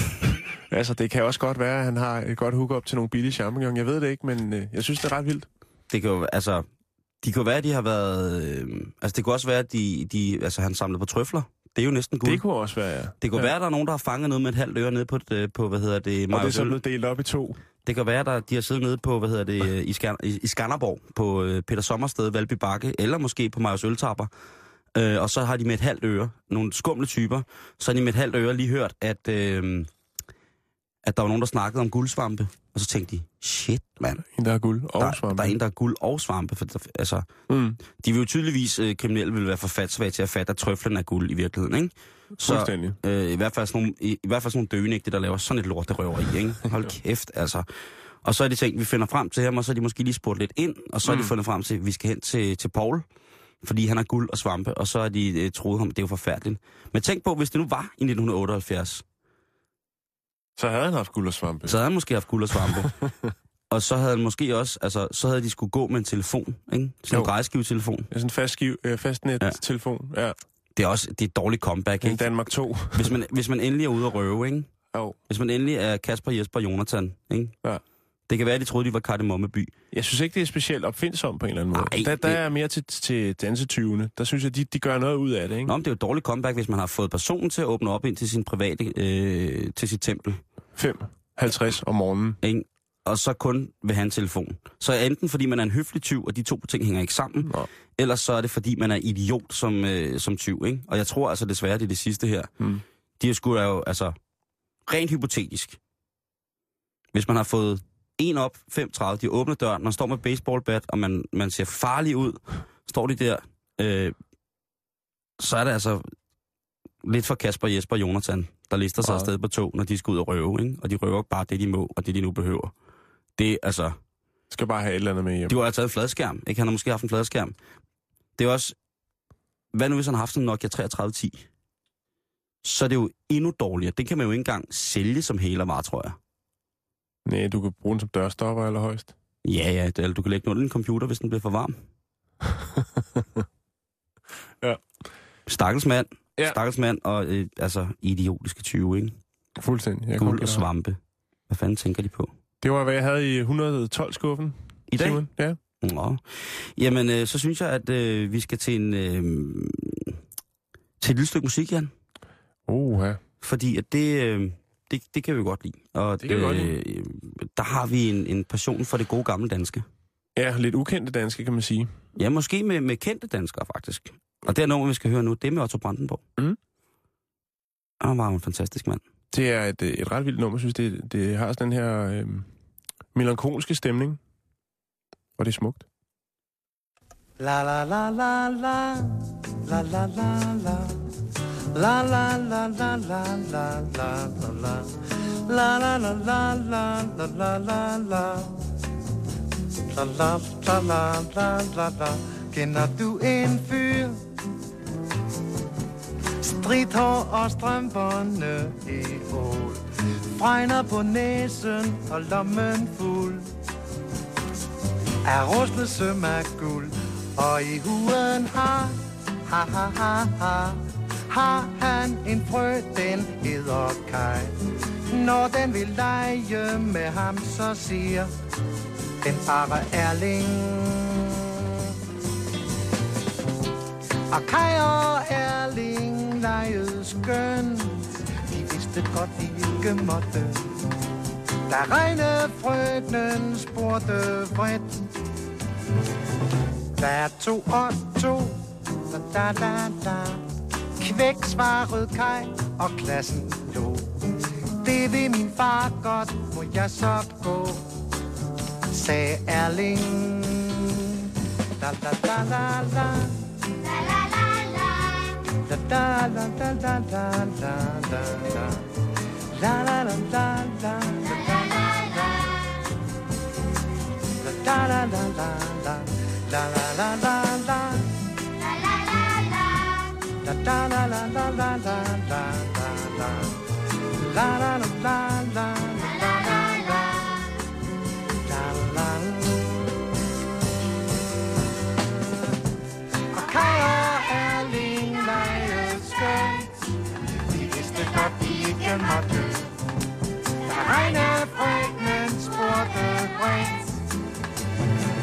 altså, det kan også godt være, at han har et godt hookup til nogle billige champignon. Jeg ved det ikke, men øh, jeg synes, det er ret vildt. Det kan jo, altså... De kan jo være, at de har været... Øh, altså, det kan også være, at de, de, altså, han samlede på trøfler. Det er jo næsten guld. Det kunne også være, ja. Det kunne ja. være, at der er nogen, der har fanget noget med et halvt øre nede på, det, på hvad hedder det, Og det er så blevet delt op i to. Det kan være, at de har siddet nede på, hvad hedder det, i, Skan- i, i Skanderborg, på øh, Peter Sommersted, Valby Bakke, eller måske på Marius Øltapper. Øh, og så har de med et halvt øre, nogle skumle typer, så har de med et halvt øre lige hørt, at, øh, at der var nogen, der snakkede om guldsvampe. Og så tænkte de, shit, mand, En, der har guld og der, svampe. der er en, der er guld og svampe. For, der- altså, Mm, de vil jo tydeligvis, øh, kriminelle vil være for fatsvage til at fatte, at trøflen er guld i virkeligheden, ikke? Så. Øh, i, hvert fald sådan nogle, i, I hvert fald sådan nogle døgenægte, der laver sådan et lort, der røver i, ikke? Hold kæft, altså. Og så er de tænkt, vi finder frem til ham, og så er de måske lige spurgt lidt ind, og så mm. de fundet frem til, at vi skal hen til, til Paul, fordi han har guld og svampe, og så har de øh, troet ham, det er jo forfærdeligt. Men tænk på, hvis det nu var i 1978, Så havde han haft guld og svampe. Så havde han måske haft guld og svampe. og så havde han måske også, altså, så havde de skulle gå med en telefon, ikke? Sådan Jo. en drejeskivetelefon. Er sådan en fast, skiv, øh, fastnet-telefon. Ja. Det er også det er et dårligt comeback, En ikke? Danmark 2. Hvis man, hvis man endelig er ude at røve, ikke? Jo. Hvis man endelig er Kasper, Jesper og Jonathan, ikke? Ja. Det kan være, at de troede, de var Kardemommeby. Jeg synes ikke, det er specielt opfindsomt på en eller anden måde. Nej, der, der det- er mere til, til dansetyvene. Der synes jeg, de, de gør noget ud af det, ikke? Nå, men det er jo et dårligt comeback, hvis man har fået personen til at åbne op ind til sin private, øh, til sit tempel, 5, 50 om morgenen. ikke? og så kun vil have en telefon. Så enten fordi man er en høflig tyv, og de to ting hænger ikke sammen, Nå. ellers så er det fordi, man er idiot som, øh, som tyv, ikke? Og jeg tror altså desværre, det er det sidste her. Mm. De er sgu jo, altså, rent hypotetisk. Hvis man har fået en op, 5.30, de åbner døren, man står med baseballbat, og man, man ser farlig ud, står de der, øh, så er det altså lidt for Kasper, Jesper og Jonathan, der lister sig Ja. afsted på tog, når de skal ud og røve, ikke? Og de røver bare det, de må, og det, de nu behøver. Det er altså... Skal bare have et eller andet med hjem. De kunne have taget fladskærm, ikke? Han har måske haft en fladskærm. Det er også... Hvad nu, hvis han har haft en Nokia 3310? Så er det jo endnu dårligere. Det kan man jo ikke engang sælge som hælervare, tror jeg. Nej, du kan bruge den som dørstopper eller højst. Ja, ja, eller du kan lægge den under din computer, hvis den bliver for varm. Ja. Stakkels mand. Ja. Stakkels mand og øh, altså idiotiske 20, ikke? Fuldstændig. Jeg Guld og svampe. Hvad fanden tænker de på? Det var, hvad jeg havde i 112-skuffen. I dag? Simon. Ja. Nå. Jamen, øh, så synes jeg, at øh, vi skal til en... Øh, til et lille stykke musik, Jan. Ja. Fordi at det, øh, det, det kan vi godt lide. Og Det kan vi godt øh, der har vi en, en passion for det gode gamle danske. Ja, lidt ukendte danske, kan man sige. Ja, måske med, med kendte danskere, faktisk. Og det er nummer, vi skal høre nu, det er med Otto Brandenborg. Mm. Han var en fantastisk mand. Det er et, øh, et ret vildt nummer, synes det, det har sådan den her øh, melankolske stemning. Og det er smukt. La la la la la la la la la La la la la la la la la la La la la la la la la la la La la la la la la la Kender du en fyr? Stridthår og strømperne i ål Fregner på næsen og lommen fuld er rustne søm af guld, og i huden har, ha ha ha ha, har han en frø, den hedder Kai. Når den vil lege med ham, så siger den bare Erling. Og Kai og Erling legede skøn, de vidste godt, de ikke måtte. Da regnefrøknen spurgte vredt Der er to og to Da da da da Kvæk svarede Kai Og klassen lå Det vil min far godt Må jeg så gå Sagde Erling Da da da da da Da da da da da da da da da La la la la la la la la la la la la la la la la la la La la la la la la. La la la. La La la la la la la la la La la Og Da spurgte bredt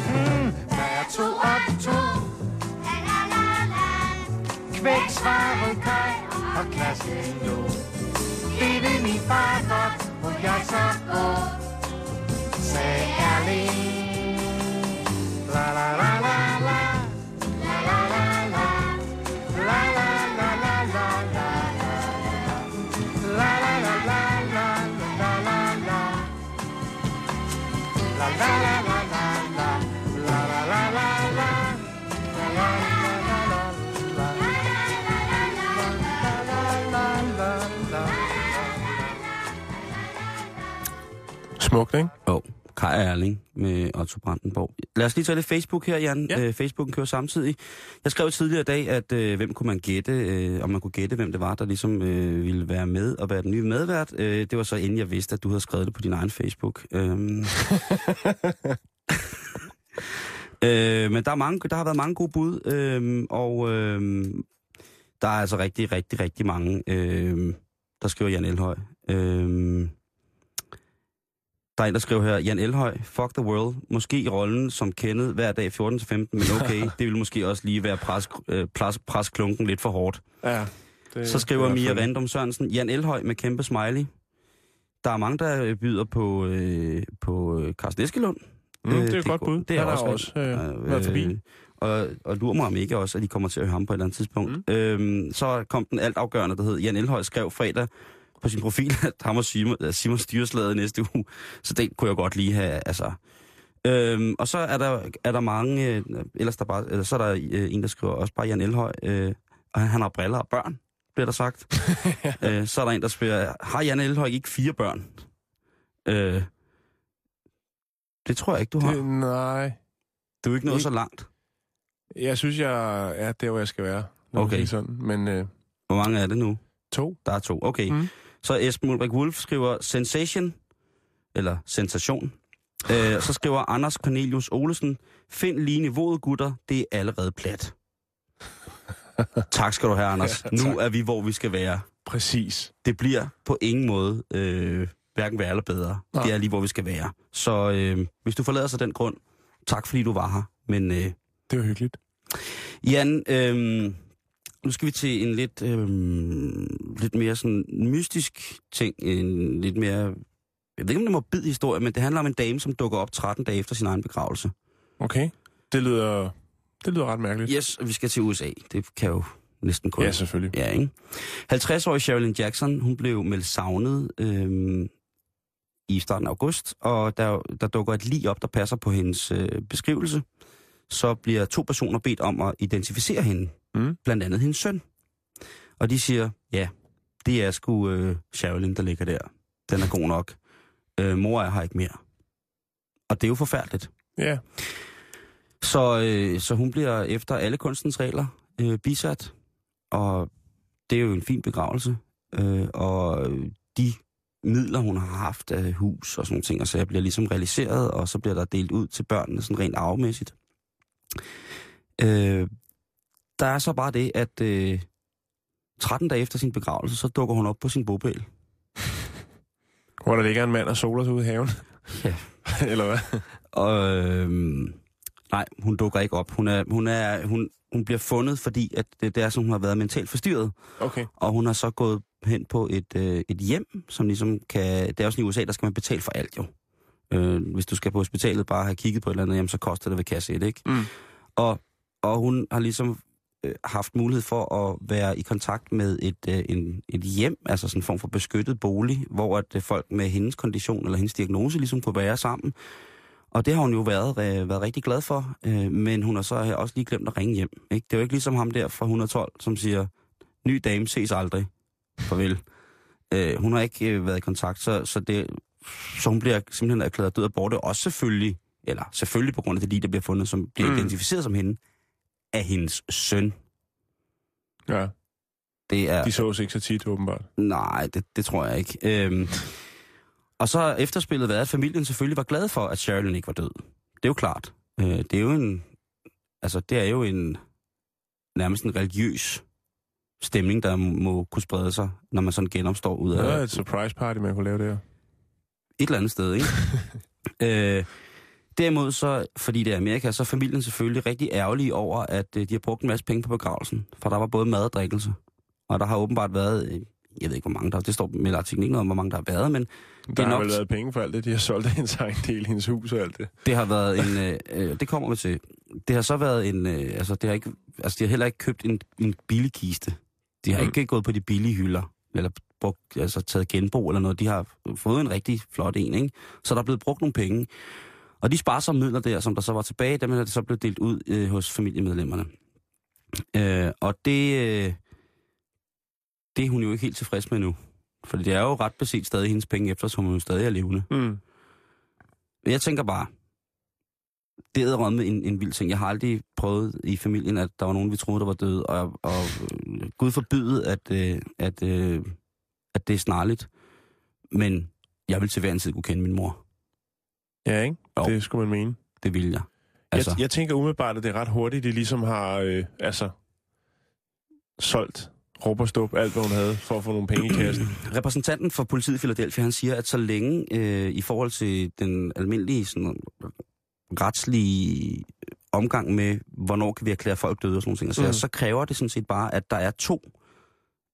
Hmm, der er to op to Kvæk svarede Kai. Og klassen lå Otto Brandenborg. Lad os lige tage lidt Facebook her, Jan. Ja. Øh, Facebooken kører samtidig. Jeg skrev tidligere i dag, at øh, hvem kunne man gætte, øh, om man kunne gætte, hvem det var, der ligesom øh, ville være med og være den nye medvært. Øh, det var så inden jeg vidste, at du havde skrevet det på din egen Facebook. Øhm. øh, men der, er mange, der har været mange gode bud, øh, og øh, der er altså rigtig, rigtig, rigtig mange, øh, der skriver Jan Elhøj. Øh, der er en, der skriver her, Jan Elhøj, fuck the world, måske i rollen som kendet hver dag 14-15, men okay, det vil måske også lige være pres, øh, pres, pres klunken lidt for hårdt. Ja. Det, Så skriver det er Mia Random Sørensen, Jan Elhøj med kæmpe smiley. Der er mange, der øh, byder på, øh, på øh, Carsten Eskelund. Mm, det er et godt bud. Det er har også, også øh, været forbi. Og, og lurer mig om ikke også, at de kommer til at høre ham på et eller andet tidspunkt. Mm. Øhm, så kom den altafgørende, der hed Jan Elhøj, skrev fredag på sin profil, at ham og Simon, Simon styreslaget næste uge. Så det kunne jeg godt lige have, altså... Øhm, og så er der, er der mange, øh, ellers der bare, eller så er der øh, en, der skriver også bare Jan Elhøj, øh, og han, han har briller og børn, bliver der sagt. øh, så er der en, der spørger, har Jan Elhøj ikke fire børn? Øh, det tror jeg ikke, du har. Det, nej. Du er ikke nået ikke- så langt. Jeg synes, jeg er der, hvor jeg skal være. Okay. Sådan. Men øh, Hvor mange er det nu? to. Der er to. Okay. Mm. Så Esben Ulrik Wolf skriver sensation, eller sensation. Øh, så skriver Anders Cornelius Olesen, find lige niveauet, gutter, det er allerede plat. tak skal du have, Anders. Ja, nu tak. er vi, hvor vi skal være. Præcis. Det bliver på ingen måde øh, hverken værre eller bedre. Nej. Det er lige, hvor vi skal være. Så øh, hvis du forlader sig den grund, tak fordi du var her. Men øh, Det var hyggeligt. Jan, øhm, nu skal vi til en lidt, øhm, lidt mere sådan mystisk ting. En lidt mere, jeg ved ikke om det må bid historie, men det handler om en dame, som dukker op 13 dage efter sin egen begravelse. Okay. Det lyder, det lyder ret mærkeligt. Yes, og vi skal til USA. Det kan jo næsten kun... Ja, selvfølgelig. Ja, ikke? 50-årige Sherilyn Jackson, hun blev meldt savnet øhm, i starten af august, og der, der dukker et lig op, der passer på hendes øh, beskrivelse. Så bliver to personer bedt om at identificere hende, Mm. blandt andet hendes søn. Og de siger, ja, det er sgu øh, Sherilyn, der ligger der. Den er god nok. Øh, mor er her ikke mere. Og det er jo forfærdeligt. Ja. Så, øh, så hun bliver efter alle kunstens regler øh, bisat, og det er jo en fin begravelse. Øh, og de midler, hun har haft af hus og sådan nogle ting, og så jeg bliver ligesom realiseret, og så bliver der delt ud til børnene sådan rent arvemæssigt. Øh, der er så bare det, at øh, 13 dage efter sin begravelse, så dukker hun op på sin bopæl. Hvor der ligger en mand og soler sig ude i haven. Ja. Eller hvad? Og øh, nej, hun dukker ikke op. Hun, er, hun, er, hun, hun bliver fundet, fordi at det, det er, som hun har været mentalt forstyrret. Okay. Og hun har så gået hen på et, øh, et hjem, som ligesom kan... Det er også i USA, der skal man betale for alt jo. Øh, hvis du skal på hospitalet bare have kigget på et eller andet hjem, så koster det ved kasse et, ikke? Mm. Og, og hun har ligesom øh, haft mulighed for at være i kontakt med et, øh, en, et hjem, altså sådan en form for beskyttet bolig, hvor at øh, folk med hendes kondition eller hendes diagnose ligesom kunne være sammen. Og det har hun jo været, øh, været rigtig glad for, øh, men hun har så også lige glemt at ringe hjem. Ikke? Det er jo ikke ligesom ham der fra 112, som siger, ny dame ses aldrig. Farvel. Øh, hun har ikke øh, været i kontakt, så, så, det, så hun bliver simpelthen erklæret død af borte. Også selvfølgelig, eller selvfølgelig på grund af det lige, der bliver fundet, som bliver mm. identificeret som hende, af hendes søn. Ja, Det er... de sås ikke så tit, åbenbart. Nej, det, det tror jeg ikke. Øhm, og så har efterspillet været, at familien selvfølgelig var glad for, at Sherilyn ikke var død. Det er jo klart. Øh, det er jo en... Altså, det er jo en... Nærmest en religiøs stemning, der må kunne sprede sig, når man sådan genopstår ud af... Ja, et surprise party, man kunne lave der. et eller andet sted, ikke? øh, derimod så, fordi det er Amerika, så er familien selvfølgelig rigtig ærgerlige over, at øh, de har brugt en masse penge på begravelsen. For der var både mad og drikkelse. Og der har åbenbart været, øh, jeg ved ikke hvor mange der, det står med artiklen ikke noget om, hvor mange der har været, men Der er har nok- vel været penge for alt det. De har solgt hendes egen del, hendes hus og alt det. det har været en, øh, øh, det kommer vi til. Det har så været en, øh, altså det har ikke, altså de har heller ikke købt en, en billig kiste. De har Mm. ikke gået på de billige hylder, eller brugt, altså taget genbrug eller noget. De har fået en rigtig flot en, ikke? Så der er blevet brugt nogle penge. Og de sparsomme midler der, som der så var tilbage, dem er det så blevet delt ud øh, hos familiemedlemmerne. Øh, og det, øh, det er hun jo ikke helt tilfreds med nu. For det er jo ret beset stadig hendes penge, eftersom hun jo stadig er levende. Mm. Jeg tænker bare, det er med en, en vild ting. Jeg har aldrig prøvet i familien, at der var nogen, vi troede, der var døde, og, og øh, Gud forbyde, at, øh, at, øh, at det er snarligt. Men jeg vil til hver en tid kunne kende min mor. Ja, ikke? Jo. Det skulle man mene. Det vil jeg. Altså. Jeg, jeg tænker umiddelbart, at det er ret hurtigt, de ligesom har øh, altså, solgt råb og stup, alt hvad hun havde, for at få nogle penge i kassen. Repræsentanten for politiet i Philadelphia, han siger, at så længe øh, i forhold til den almindelige sådan, retslige omgang med, hvornår kan vi erklære folk døde og sådan nogle ting, mm. så kræver det sådan set bare, at der er to,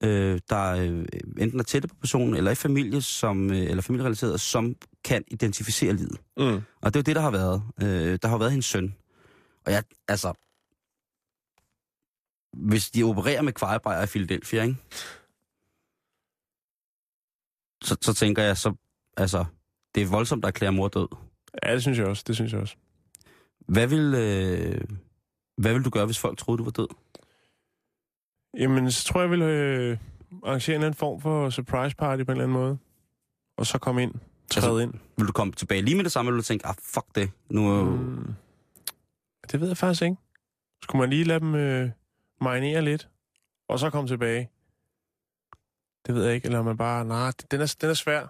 øh, der øh, enten er tætte på personen, eller i familie, som, øh, eller familierelateret, som kan identificere livet. Mm. Og det er jo det, der har været. Øh, der har været hendes søn. Og jeg, altså... Hvis de opererer med kvejebajer i Philadelphia, ikke? Så, så tænker jeg, så... Altså, det er voldsomt at erklære mor død. Ja, det synes jeg også. Det synes jeg også. Hvad vil, øh, hvad vil du gøre, hvis folk troede, du var død? Jamen, så tror jeg, jeg vil øh, arrangere en eller anden form for surprise party på en eller anden måde. Og så komme ind. Træde altså, ind. Vil du komme tilbage lige med det samme, eller vil du tænke, ah, fuck det, nu er mm, Det ved jeg faktisk ikke. Skulle man lige lade dem øh, marinere lidt, og så komme tilbage? Det ved jeg ikke, eller man bare, nej, den er, den er svær.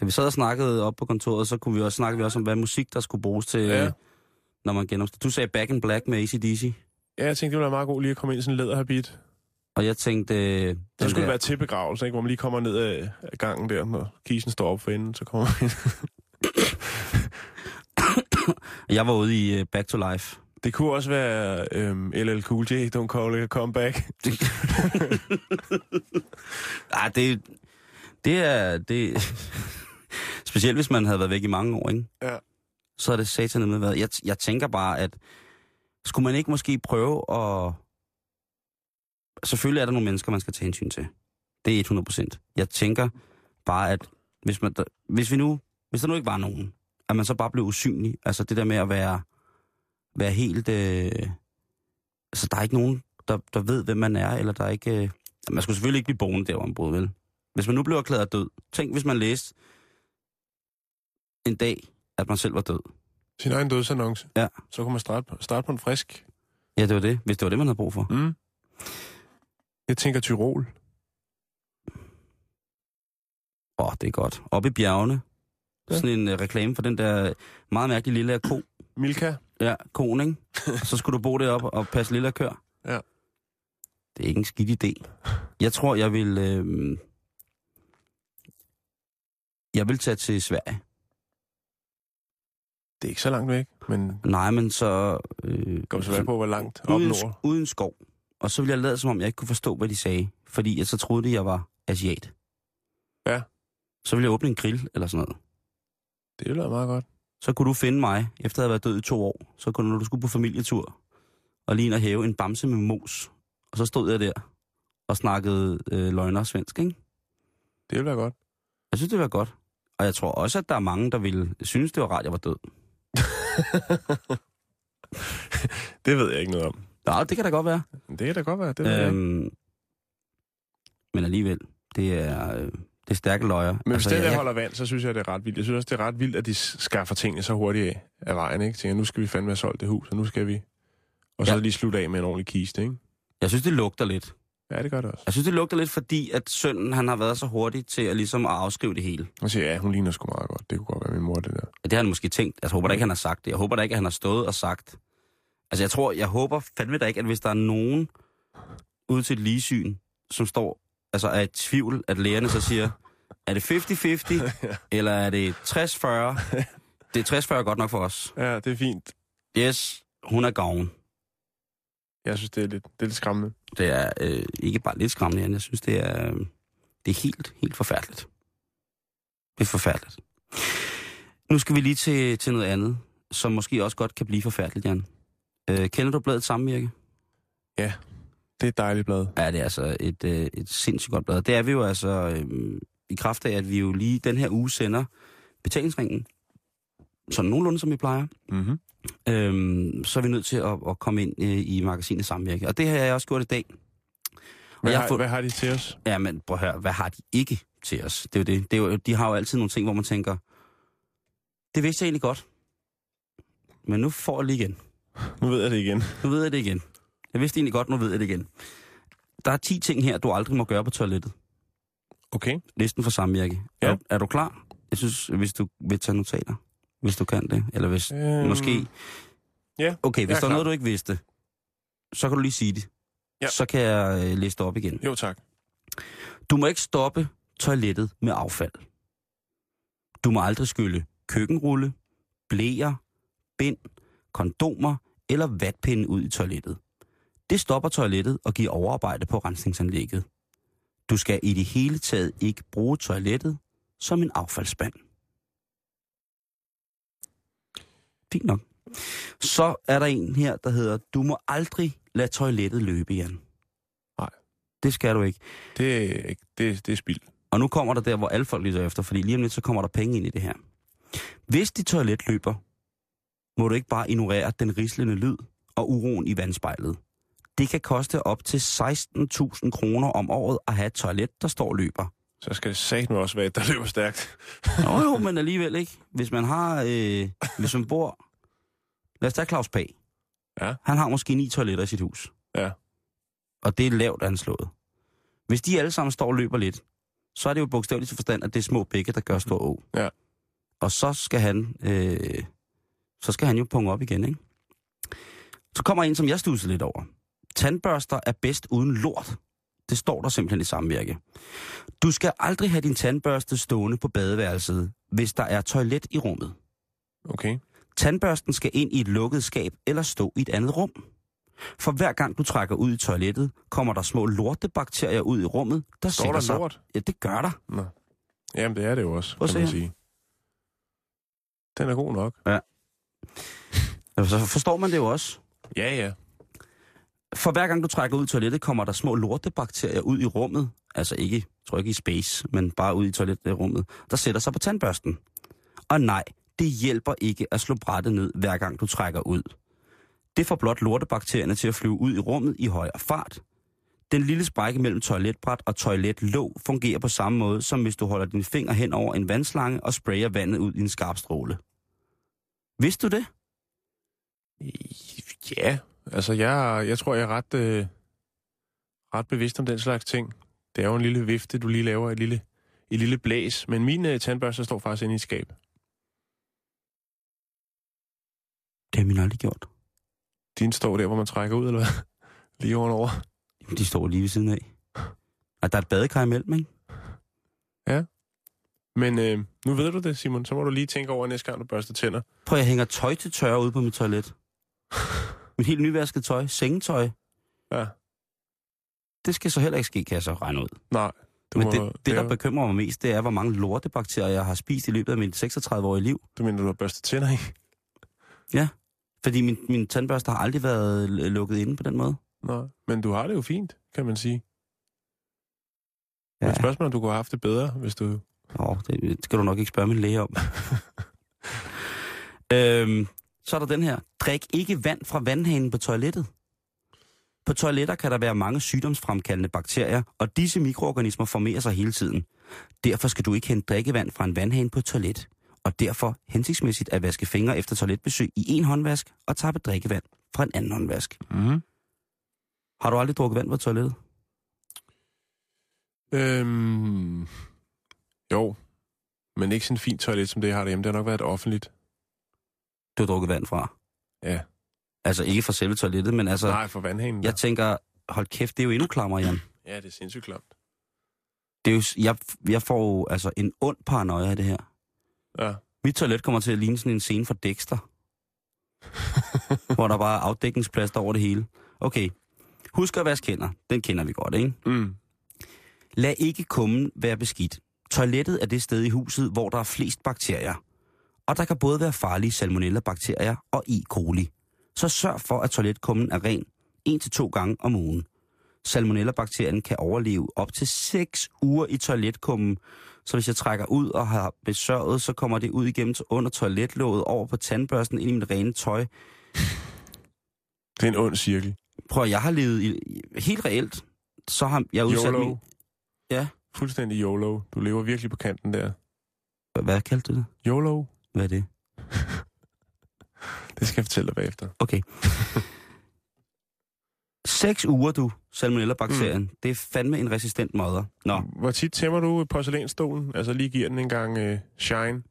Da vi sad og snakkede op på kontoret, så kunne vi også snakke vi også om, hvad musik, der skulle bruges til, Ja. når man genopstår. Du sagde Back in Black med ACDC, Ja, jeg tænkte, det ville være meget godt lige at komme ind i sådan en læderhabit. Og jeg tænkte... øh, Så den skulle det der- være til begravelse, ikke? hvor man lige kommer ned af gangen der, når kisen står op for enden, så kommer man ind. Jeg var ude i uh, Back to Life. Det kunne også være øhm, LL Cool J, Don't Call It a Comeback. Ah, det, det er... Det, specielt hvis man havde været væk i mange år, ikke? Ja. Så er det satan med været. Jeg, jeg tænker bare, at skulle man ikke måske prøve at... Selvfølgelig er der nogle mennesker, man skal tage hensyn til. Det er 100 procent. Jeg tænker bare, at hvis, man, hvis vi nu... Hvis der nu ikke var nogen, at man så bare blev usynlig. Altså det der med at være, være helt... Øh, altså der er ikke nogen, der, der ved, hvem man er, eller der er ikke... Øh, man skulle selvfølgelig ikke blive boende der, boede, vel? Hvis man nu blev erklæret død. Tænk, hvis man læste en dag, at man selv var død. Sin egen dødsannonce. Ja. Så kunne man starte på, starte på en frisk. Ja, det var det. Hvis det var det, man havde brug for. Mm. Jeg tænker Tyrol. Åh, oh, det er godt. Oppe i bjergene. Ja. Sådan en uh, reklame for den der meget mærkelige lille ko. Milka. Ja, koen, ikke? Så skulle du bo deroppe og passe lille kør. Ja. Det er ikke en skidt idé. Jeg tror, jeg vil... Øh, jeg vil tage til Sverige. Det er ikke så langt væk, men Nej, men så... Øh, går så på, hvor langt op uden, nord. uden skov. Og så ville jeg lade som om, jeg ikke kunne forstå, hvad de sagde. Fordi jeg så troede, de, jeg var asiat. Ja. Så ville jeg åbne en grill eller sådan noget. Det lyder meget godt. Så kunne du finde mig, efter at have været død i to år. Så kunne du, når du skulle på familietur, og lige ind og hæve en bamse med mos. Og så stod jeg der og snakkede øh, løgner svensk, ikke? Det ville være godt. Jeg synes, det var godt. Og jeg tror også, at der er mange, der ville synes, det var rart, jeg var død. Det ved jeg ikke noget om. Ja, det kan da godt være. Det kan da godt være. Det ikke. Øhm, men alligevel, det er, øh, det er stærke løjer. Men hvis altså, det der jeg, holder vand, så synes jeg, det er ret vildt. Jeg synes også, det er ret vildt, at de skaffer tingene så hurtigt af, af vejen. Ikke? Tænker, nu skal vi fandme have solgt det hus, og nu skal vi... Og så Ja. ja. lige slutte af med en ordentlig kiste, ikke? jeg synes, det lugter lidt. Ja, det gør det også. Jeg synes, det lugter lidt, fordi at sønnen han har været så hurtig til at, ligesom at afskrive det hele. Og siger, ja, hun ligner sgu meget godt. Det kunne godt være min mor, det der. Det har han måske tænkt. Jeg håber da ikke, han har sagt det. Jeg håber da ikke, at han har stået og sagt. Altså, jeg tror, jeg håber fandme da ikke, at hvis der er nogen ude til et ligesyn, som står, altså er i tvivl, at lægerne så siger, er det 50-50, eller er det 60-40? Det er 60-40 godt nok for os. Ja, det er fint. Yes, hun er gavn. Jeg synes, det er lidt, det er lidt skræmmende. Det er øh, ikke bare lidt skræmmende, Jan. jeg synes, det er, øh, det er helt, helt forfærdeligt. Det er forfærdeligt. Nu skal vi lige til, til noget andet, som måske også godt kan blive forfærdeligt, Jan. Øh, kender du bladet Samvirke? Det er et dejligt blad. Ja, det er altså et, øh, et sindssygt godt blad. Det er vi jo altså øh, i kraft af, at vi jo lige den her uge sender betalingsringen, sådan nogenlunde som vi plejer. Mm-hmm. Øhm, så er vi nødt til at, at komme ind øh, i magasinet Samvirke. Og det har jeg også gjort i dag. Hvad, jeg har, fået- hvad har de til os? Ja, men prøv at høre, hvad har de ikke til os? Det er jo det. det er jo, de har jo altid nogle ting, hvor man tænker, det vidste jeg egentlig godt. men nu får jeg lige igen. Nu ved jeg det igen. Nu ved jeg det igen. Jeg vidste egentlig godt, nu ved jeg det igen. Der er 10 ting her, du aldrig må gøre på toilettet. Okay. Listen for samvirke. Ja. Er, er du klar? Jeg synes, hvis du vil tage notater, hvis du kan det. Eller hvis Øhm, måske... ja, Okay, hvis er der er klar. noget, du ikke vidste, så kan du lige sige det. Ja. Så kan jeg øh, liste op igen. Jo, tak. Du må ikke stoppe toilettet med affald. Du må aldrig skylle køkkenrulle, blæer, bind, kondomer eller vatpinde ud i toilettet. Det stopper toilettet og giver overarbejde på rensningsanlægget. Du skal i det hele taget ikke bruge toilettet som en affaldsspand. Fint nok. Så er der en her, der hedder, du må aldrig lade toilettet løbe, Jan. Nej. Det skal du ikke. Det, er ikke- det, det er spild. Og nu kommer der der, hvor alle folk lytter efter, fordi lige om lidt, så kommer der penge ind i det her. Hvis dit toilet løber, må du ikke bare ignorere den rislende lyd og uroen i vandspejlet. Det kan koste op til 16.000 kroner om året at have et toilet, der står og løber. Så skal det satme også være, et, der løber stærkt. Nå jo, men alligevel ikke. Hvis man har, øh, hvis man bor... Lad os tage Claus Pag. Ja. Han har måske ni toiletter i sit hus. Ja. Og det er lavt anslået. Hvis de alle sammen står og løber lidt, så er det jo bogstaveligt til forstand, at det er små bække, der gør stor å. Ja. Og så skal han, øh, så skal han jo punge op igen, ikke? Så kommer en, som jeg stusser lidt over. Tandbørster er bedst uden lort. Det står der simpelthen i samvirke. Du skal aldrig have din tandbørste stående på badeværelset, hvis der er toilet i rummet. Okay. Tandbørsten skal ind i et lukket skab eller stå i et andet rum. For hver gang du trækker ud i toilettet, kommer der små lortebakterier ud i rummet, der Står der sig... lort? Ja, det gør der. Nå. Jamen, det er det jo også, Prøv kan man her. sige. Den er god nok. Så forstår man det jo også. Ja, ja. For hver gang du trækker ud i toilettet, kommer der små lortebakterier ud i rummet. Altså ikke, tror ikke i space, men bare ud i toiletrummet. Der sætter sig på tandbørsten. Og nej, det hjælper ikke at slå brættet ned, hver gang du trækker ud. Det får blot lortebakterierne til at flyve ud i rummet i højere fart. Den lille sprække mellem toiletbræt og toiletlåg fungerer på samme måde, som hvis du holder din finger hen over en vandslange og sprayer vandet ud i en skarp stråle. Vidste du det? Ja, altså jeg, jeg tror, jeg er ret, øh, ret bevidst om den slags ting. Det er jo en lille vifte, du lige laver, et lille, et lille blæs. Men min øh, tandbørste står faktisk inde i et skab. Det har min aldrig gjort. Din står der, hvor man trækker ud, eller hvad? Lige ovenover. Jamen, De står lige ved siden af. Og der er et badekar imellem, ikke? Men øh, nu ved du det, Simon. Så må du lige tænke over næste gang, du børster tænder. Prøv, jeg hænger tøj til tørre ude på mit toilet. Mit helt nyvasket tøj, sengetøj. Ja. Det skal så heller ikke ske, kan jeg så regne ud. Nej. Du Men må, det, det, der er- bekymrer mig mest, det er, hvor mange lortebakterier, jeg har spist i løbet af mit 36-årige liv. Du mener, du har børstet tænder i? Fordi min, min tandbørste har aldrig været lukket inde på den måde. Nej. Men du har det jo fint, kan man sige. Ja. Ja. Men spørgsmålet om du kunne have haft det bedre, hvis du... Åh, det skal du nok ikke spørge min læge om. øhm, så er der den her. Drik ikke vand fra vandhanen på toilettet. På toiletter kan der være mange sygdomsfremkaldende bakterier, og disse mikroorganismer formerer sig hele tiden. Derfor skal du ikke hente drikkevand fra en vandhane på et toilet. Og derfor hensigtsmæssigt at vaske fingre efter toiletbesøg i en håndvask og tappe drikkevand fra en anden håndvask. Mm-hmm. Har du aldrig drukket vand på toilettet? Øhm, jo, men ikke sådan en fint toilet, som det jeg har derhjemme. Det har nok været offentligt. Du har drukket vand fra? Ja. Altså ikke fra selve toilettet, men altså... Nej, for vandhanen. Jeg tænker, hold kæft, det er jo endnu klamere, Jan. Ja, det er sindssygt klamt. Det er jo, jeg, jeg får jo altså en ond paranoia af det her. Ja. Mit toilet kommer til at ligne sådan en scene fra Dexter. hvor der bare er afdækningsplads over det hele. Okay, husk at vaske hænder. Den kender vi godt, ikke? Mm. Lad ikke kummen være beskidt. Toilettet er det sted i huset, hvor der er flest bakterier. Og der kan både være farlige salmonella-bakterier og E. coli. Så sørg for, at toiletkummen er ren en til to gange om ugen. Salmonella-bakterien kan overleve op til 6 uger i toiletkummen. Så hvis jeg trækker ud og har besørget, så kommer det ud igennem til under toiletlåget over på tandbørsten ind i mit rene tøj. Det er en ond cirkel. Prøv jeg har levet i, helt reelt, så har jeg udsat YOLO. min... Ja. Fuldstændig YOLO. Du lever virkelig på kanten der. Hvad kaldte du det? YOLO. Hvad er det? Det skal jeg fortælle dig bagefter. Okay. Seks uger, du, salmonella-bakterien. Mm. Det er fandme en resistent modder. Nå, Hvor tit tæmmer du porcelænsstolen? Altså lige giver den en gang uh, shine,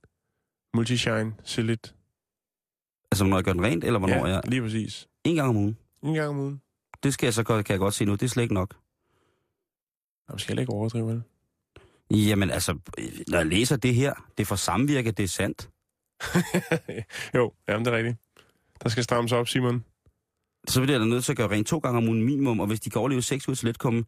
multi-shine, sillit. altså når jeg gør den rent, eller hvornår ja, jeg... lige præcis. En gang om ugen. En gang om ugen. Det skal jeg så godt, kan jeg godt sige nu. Det er slet ikke nok. Jamen, skal jeg ikke overdrive, vel? Jamen altså, når jeg læser det her, det er for samvirke, det er sandt. jo, jamen det er rigtigt. Der skal strammes op, Simon. Så bliver der nødt til at gøre rent to gange om ugen minimum, og hvis de kan overleve seks uger til letkomme,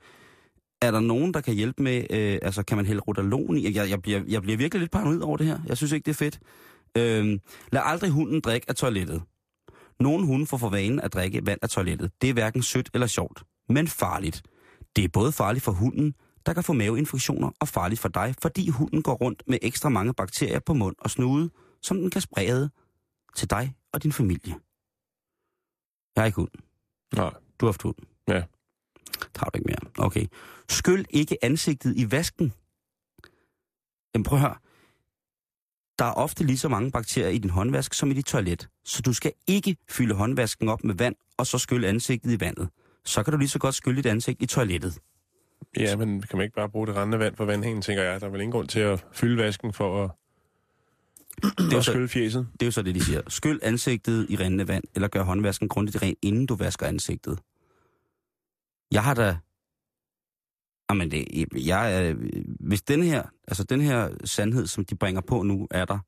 er der nogen, der kan hjælpe med, øh, altså kan man hælde rotalon i? Jeg, jeg, bliver, jeg bliver virkelig lidt paranoid over det her. Jeg synes ikke, det er fedt. Øh, lad aldrig hunden drikke af toilettet. Nogle hunde får for vanen at drikke vand af toilettet. Det er hverken sødt eller sjovt, men farligt. Det er både farligt for hunden, der kan få maveinfektioner, og farligt for dig, fordi hunden går rundt med ekstra mange bakterier på mund og snude, som den kan sprede til dig og din familie. Jeg har ikke hund. Nej. Du har haft hund. Ja. Tager du ikke mere. Okay. Skyld ikke ansigtet i vasken. Jamen prøv at høre. Der er ofte lige så mange bakterier i din håndvask som i dit toilet. Så du skal ikke fylde håndvasken op med vand, og så skylle ansigtet i vandet. Så kan du lige så godt skylle dit ansigt i toilettet. Ja, men kan man ikke bare bruge det rendende vand fra vandhængen, tænker jeg. Der er vel ingen grund til at fylde vasken for at, Det er, skylle fjeset. det er jo så det, de siger. Skyld ansigtet i rindende vand, eller gør håndvasken grundigt ren, inden du vasker ansigtet. Jeg har da... Jamen, det, jeg, hvis den her, altså den her sandhed, som de bringer på nu, er der,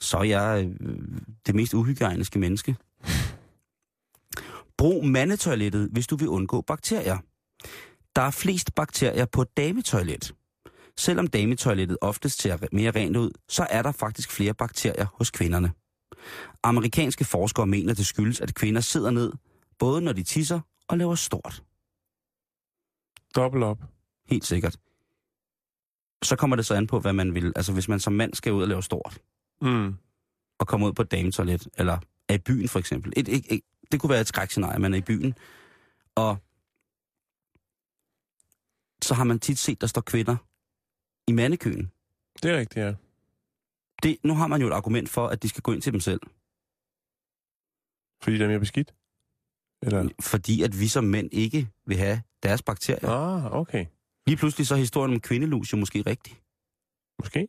så er jeg øh, det mest uhygiejniske menneske. Brug mandetoilettet, hvis du vil undgå bakterier. Der er flest bakterier på et dametoilet. Selvom dametoilettet oftest ser mere rent ud, så er der faktisk flere bakterier hos kvinderne. Amerikanske forskere mener, det skyldes, at kvinder sidder ned, både når de tisser og laver stort. Dobbelt op. Helt sikkert. Så kommer det så an på, hvad man vil. Altså hvis man som mand skal ud og lave stort, Mm. og komme ud på et dametoilet, eller er i byen for eksempel. Et, et, et, det kunne være et skrækscenarie, man er i byen. Og så har man tit set, der står kvinder i mandekøen. Det er rigtigt, ja. Det, nu har man jo et argument for, at de skal gå ind til dem selv. Fordi det er mere beskidt? Eller? Fordi at vi som mænd ikke vil have deres bakterier. Ah, okay. Lige pludselig så er historien om kvindelus jo måske rigtig. Måske.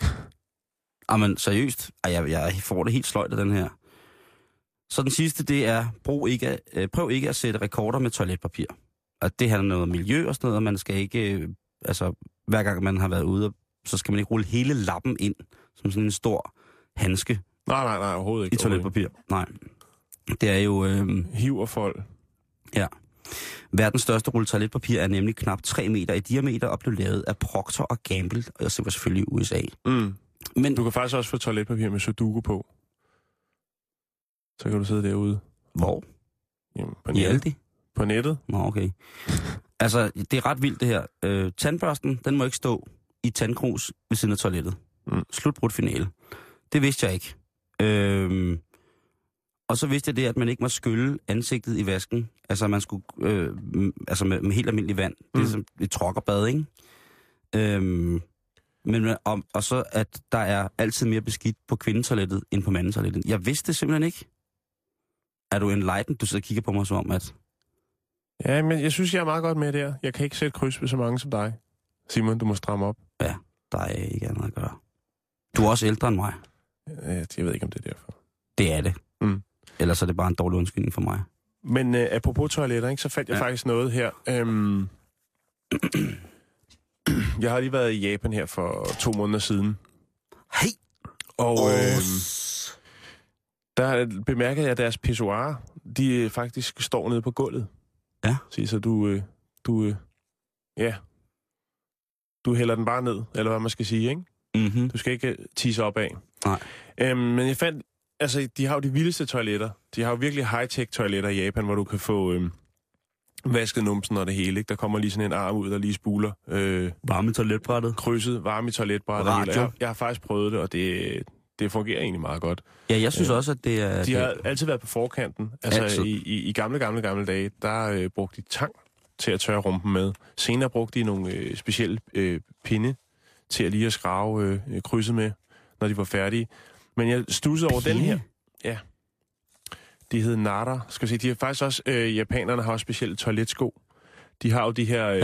Jamen seriøst, Ej, jeg, jeg får det helt sløjt af den her. Så den sidste, det er, brug ikke, øh, prøv ikke at sætte rekorder med toiletpapir. Og det handler noget om miljø og sådan noget, og man skal ikke, øh, altså hver gang man har været ude, så skal man ikke rulle hele lappen ind, som sådan en stor handske Nej, nej, nej, overhovedet ikke. i toiletpapir. Nej. Det er jo, øh, Hiv og fold. ja. Verdens største rulle toiletpapir er nemlig knap 3 meter i diameter og blev lavet af Procter og Gamble, og det var selvfølgelig i USA. Mm. Men Du kan faktisk også få toiletpapir med sudoku på. Så kan du sidde derude. hvor? Jamen, på, I. Aldi? På nettet. Nå, okay. Altså, det er ret vildt det her. Øh, tandbørsten, den må ikke stå i tandkrus ved siden af toilettet. Mm. Slutbrudt finale. Det vidste jeg ikke. Øhm, og så vidste jeg det, at man ikke må skylle ansigtet i vasken. Altså, man skulle, øh, altså med, med helt almindelig vand. Det er Mm. som et trokkerbad, ikke? Øhm, men, og, og så, at der er altid mere beskidt på kvindetoilettet end på mandetoilettet. Jeg vidste det simpelthen ikke. Er du enlightened? Du sidder og kigger på mig som om, at... Ja, men jeg synes, jeg er meget godt med der. Jeg kan ikke sætte kryds ved så mange som dig. Simon, du må stramme op. Der er ikke andet at gøre. Du er også ældre end mig. Ja, Jeg ved ikke, om det er derfor. Det er det. Mm. Ellers er det bare en dårlig undskyldning for mig. Men uh, apropos toiletter, ikke, så fandt jeg Ja. ja. faktisk noget her. Um, jeg har lige været i Japan her for to måneder siden. Hey! Og øh, der bemærkede jeg, at deres pissoirer, de øh, faktisk står nede på gulvet. Ja. Så, du, øh, du, øh, ja, du hælder den bare ned, eller hvad man skal sige, ikke? Mm-hmm. Du skal ikke øh, tisse op af. Nej. Øhm, men jeg fandt, altså, de har jo de vildeste toiletter. De har jo virkelig high-tech toiletter i Japan, hvor du kan få øhm, vasket numsen og det hele. Ikke? Der kommer lige sådan en arm ud, der lige spuler øh, Varme toiletbrættet. krydset, varme i toiletbrættet. Radio. Jeg, jeg har faktisk prøvet det, og det, det fungerer egentlig meget godt. Ja, jeg synes Øh, også, at det er... De har altid været på forkanten. Altså Altid. i, i, i gamle, gamle, gamle dage, der øh, brugte de tang til at tørre rumpen med. Senere brugte de nogle øh, specielle øh, pinde til at lige at skrave øh, krydset med, når de var færdige. Men jeg stussede over den her. Ja. De hed Nara. Skal vi se, de har faktisk også, øh, japanerne har også specielle toiletsko. De har jo de her, øh,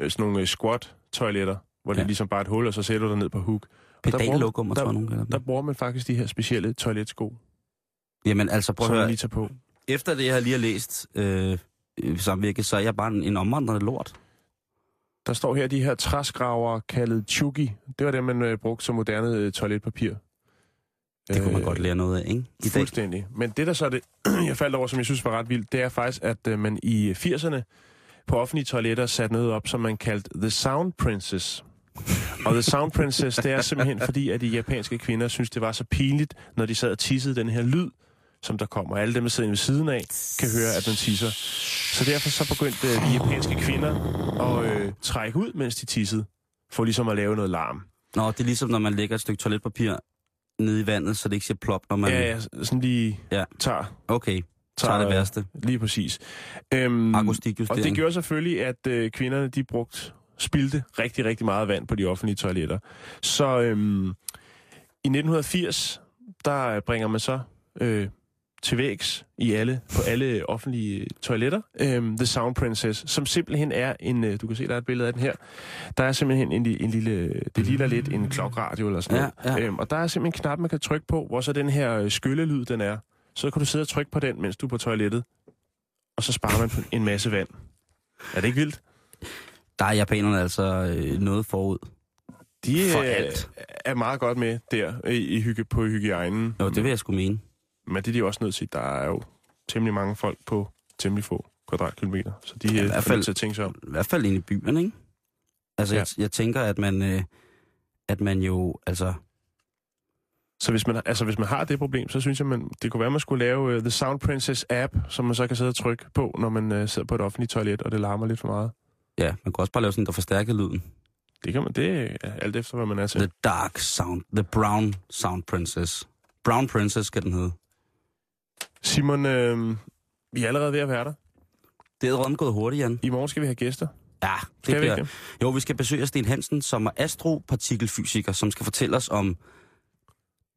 øh, sådan nogle øh, squat-toiletter, hvor ja. det er ligesom bare et hul, og så sætter du dig ned på hook. Og der bruger- Pedallokum, tror jeg, nogen kalder. Der bruger man faktisk de her specielle toiletsko, Jamen altså, prøv at høre. lige tager på. Efter det, jeg lige har læst øh, samvirket, så er jeg bare en, en omvandrende lort. Der står her de her træskraver kaldet chugi. Det var det, man øh, brugte som moderne øh, toiletpapir. Det kunne man Øh, godt lære noget af, ikke? I dag. Fuldstændig. Men det, der så er det, jeg faldt over, som jeg synes var ret vildt, det er faktisk, at øh, man i 80'erne på offentlige toiletter satte noget op, som man kaldte The Sound Princess. Og The Sound Princess, det er simpelthen fordi, at de japanske kvinder synes, det var så pinligt, når de sad og tissede den her lyd, som der kommer. Alle dem, der sidder ved siden af, kan høre, at man tisser. Så derfor så begyndte øh, de japanske kvinder at øh, trække ud, mens de tissede, for ligesom at lave noget larm. Nå, det er ligesom, når man lægger et stykke toiletpapir nede i vandet, så det ikke siger plop, når man... Ja, ja, sådan lige Ja. tager, Okay, så er det værste. Lige præcis. Øhm, Akustikjustering. Og det gjorde selvfølgelig, at øh, kvinderne de brugte, spildte rigtig, rigtig meget vand på de offentlige toiletter. Så øhm, i 1980, der bringer man så øh, til vægs i alle, på alle offentlige toiletter, øhm, The Sound Princess, som simpelthen er en, øh, du kan se, der er et billede af den her, der er simpelthen en, en lille, det ligner lidt en klokradio eller sådan Ja, noget. ja. Øhm, og der er simpelthen en knap, man kan trykke på, hvor så den her øh, skyllelyd, den er. Så kan du sidde og trykke på den, mens du er på toilettet, og så sparer man en masse vand. Er det ikke vildt? Der er japanerne altså øh, noget forud. De For øh, alt. er meget godt med der i, i hygge, på hygiejnen. Jo, det vil jeg sgu mene. Men det er de også nødt til. Der er jo temmelig mange folk på temmelig få kvadratkilometer. Så de Ja, hvert er fald- nødt til at tænke sig om. I hvert fald inde i byen, ikke? Altså, ja. jeg, jeg tænker, at man, øh, at man jo, altså... Så hvis man, altså, hvis man har det problem, så synes jeg, man, det kunne være, at man skulle lave uh, The Sound Princess app, som man så kan sidde og trykke på, når man uh, sidder på et offentligt toilet, og det larmer lidt for meget. Ja, man kan også bare lave sådan, der forstærker lyden. Det kan man, det er alt efter, hvad man er til. The Dark Sound, The Brown Sound Princess. Brown Princess skal den hedde. Simon, øh, vi er allerede ved at være der. Det er rødden gået hurtigt, Jan. I morgen skal vi have gæster. Ja, det Skal vi ikke? Jo, vi skal besøge Sten Hansen, som er astropartikelfysiker, som skal fortælle os om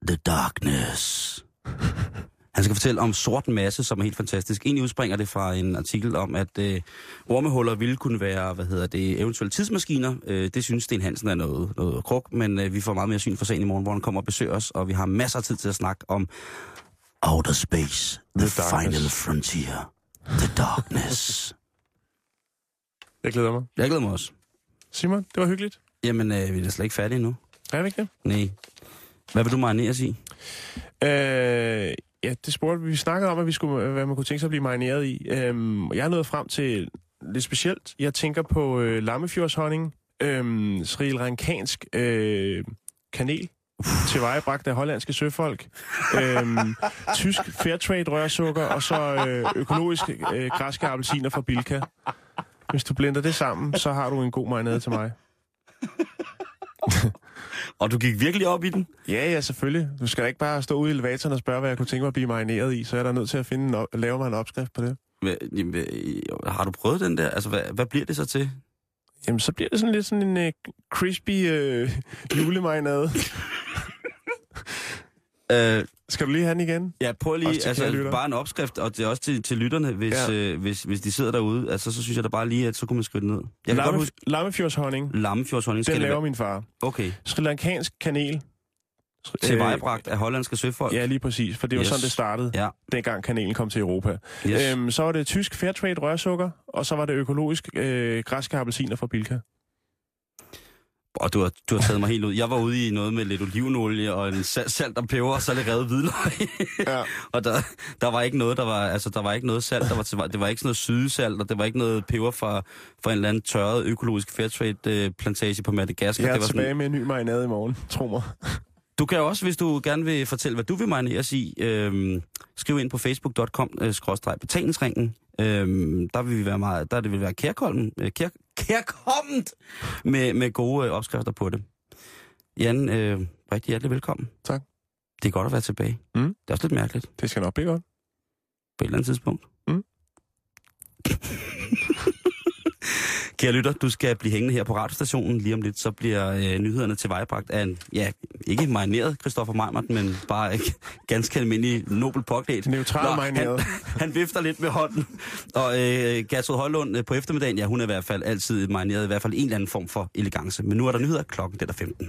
The Darkness. Han skal fortælle om sort masse, som er helt fantastisk. Egentlig udspringer det fra en artikel om, at øh, ormehuller ville kunne være, hvad hedder det, eventuelle tidsmaskiner. Øh, det synes Sten Hansen er noget, noget kruk, men øh, vi får meget mere syn for sagen i morgen, hvor han kommer og besøger os, og vi har masser af tid til at snakke om Outer Space, The, The darkness. Final Frontier, The Darkness. Jeg glæder mig. Jeg glæder mig også. Simon, det var hyggeligt. Jamen, øh, vi er da slet ikke færdige endnu. Er vi ikke det? Nej. Hvad vil du marineres i? Øh, ja, det spurgte vi. Vi snakkede om, at vi skulle, øh, hvad man kunne tænke sig at blive marineret i. Øhm, jeg er nået frem til lidt specielt. Jeg tænker på øh, lammefjordshonning, øh, sri lankansk øh, kanel, tilvejebragt af hollandske søfolk, øhm, tysk fairtrade rørsukker, og så øh, økologisk øh, græske appelsiner fra Bilka. Hvis du blender det sammen, så har du en god marinade til mig. Og du gik virkelig op i den? Ja, ja, selvfølgelig. Du skal da ikke bare stå ude i elevatoren og spørge, hvad jeg kunne tænke mig at blive marineret i, så er der nødt til at finde en op- lave mig en opskrift på det. Hvad, jamen, har du prøvet den der? Altså, hvad, hvad bliver det så til? Jamen, så bliver det sådan lidt sådan en uh, crispy uh, julemarinade. Øh, Skal du lige have den igen? ja, prøv lige, Også altså, bare en opskrift, og det er også til, til lytterne, hvis, Ja. øh, hvis, hvis de sidder derude. Altså, så synes jeg da bare lige, at så kunne man skrive det ned. Jeg Lamme, godt huske, lammefjordshonning, lammefjordshonning den det laver være. min far. Okay, Sri lankansk kanel. til Øh, vejebragt af hollandske søfolk. Ja, lige præcis, for det var Yes. sådan, det startede, Ja, dengang kanelen kom til Europa. yes. Øhm, så var det tysk fairtrade rørsukker, og så var det økologisk øh, græske appelsiner fra Bilka. Og du har, du har taget mig helt ud. Jeg var ude i noget med lidt olivenolie og en salt, og peber, og så lidt revet hvidløg. Ja. og der, der var ikke noget, der var, altså der var ikke noget salt, der var til, det var ikke sådan noget sydesalt, og det var ikke noget peber fra, fra en eller anden tørret økologisk fairtrade øh, plantage på Madagaskar. Jeg er det var tilbage med en ny marinade i morgen, tro mig. Du kan også, hvis du gerne vil fortælle, hvad du vil marineres i, øh, skriv ind på facebook.com øh, skråstreg betalingsringen. Øh, der vil vi være meget, der det vil være kærkommen, øh, kær, kærkomment med, med gode øh, opskrifter på det. Jan, øh, rigtig hjertelig velkommen. Tak. Det er godt at være tilbage. Mm. Det er også lidt mærkeligt Det skal nok blive godt. på et eller andet tidspunkt. Mm. Kære lytter, du skal blive hængende her på radiostationen. Lige om lidt, så bliver øh, nyhederne tilvejebragt af en, ja, ikke marineret Christoffer Meimert, men bare ikke ganske almindelig nobel påklædt. Neutral marineret. Han, han vifter lidt med hånden. Og øh, Gertrud Højlund øh, på eftermiddagen, ja, hun er i hvert fald altid marineret, i hvert fald en eller anden form for elegance. Men nu er der nyheder klokken, det er der 15.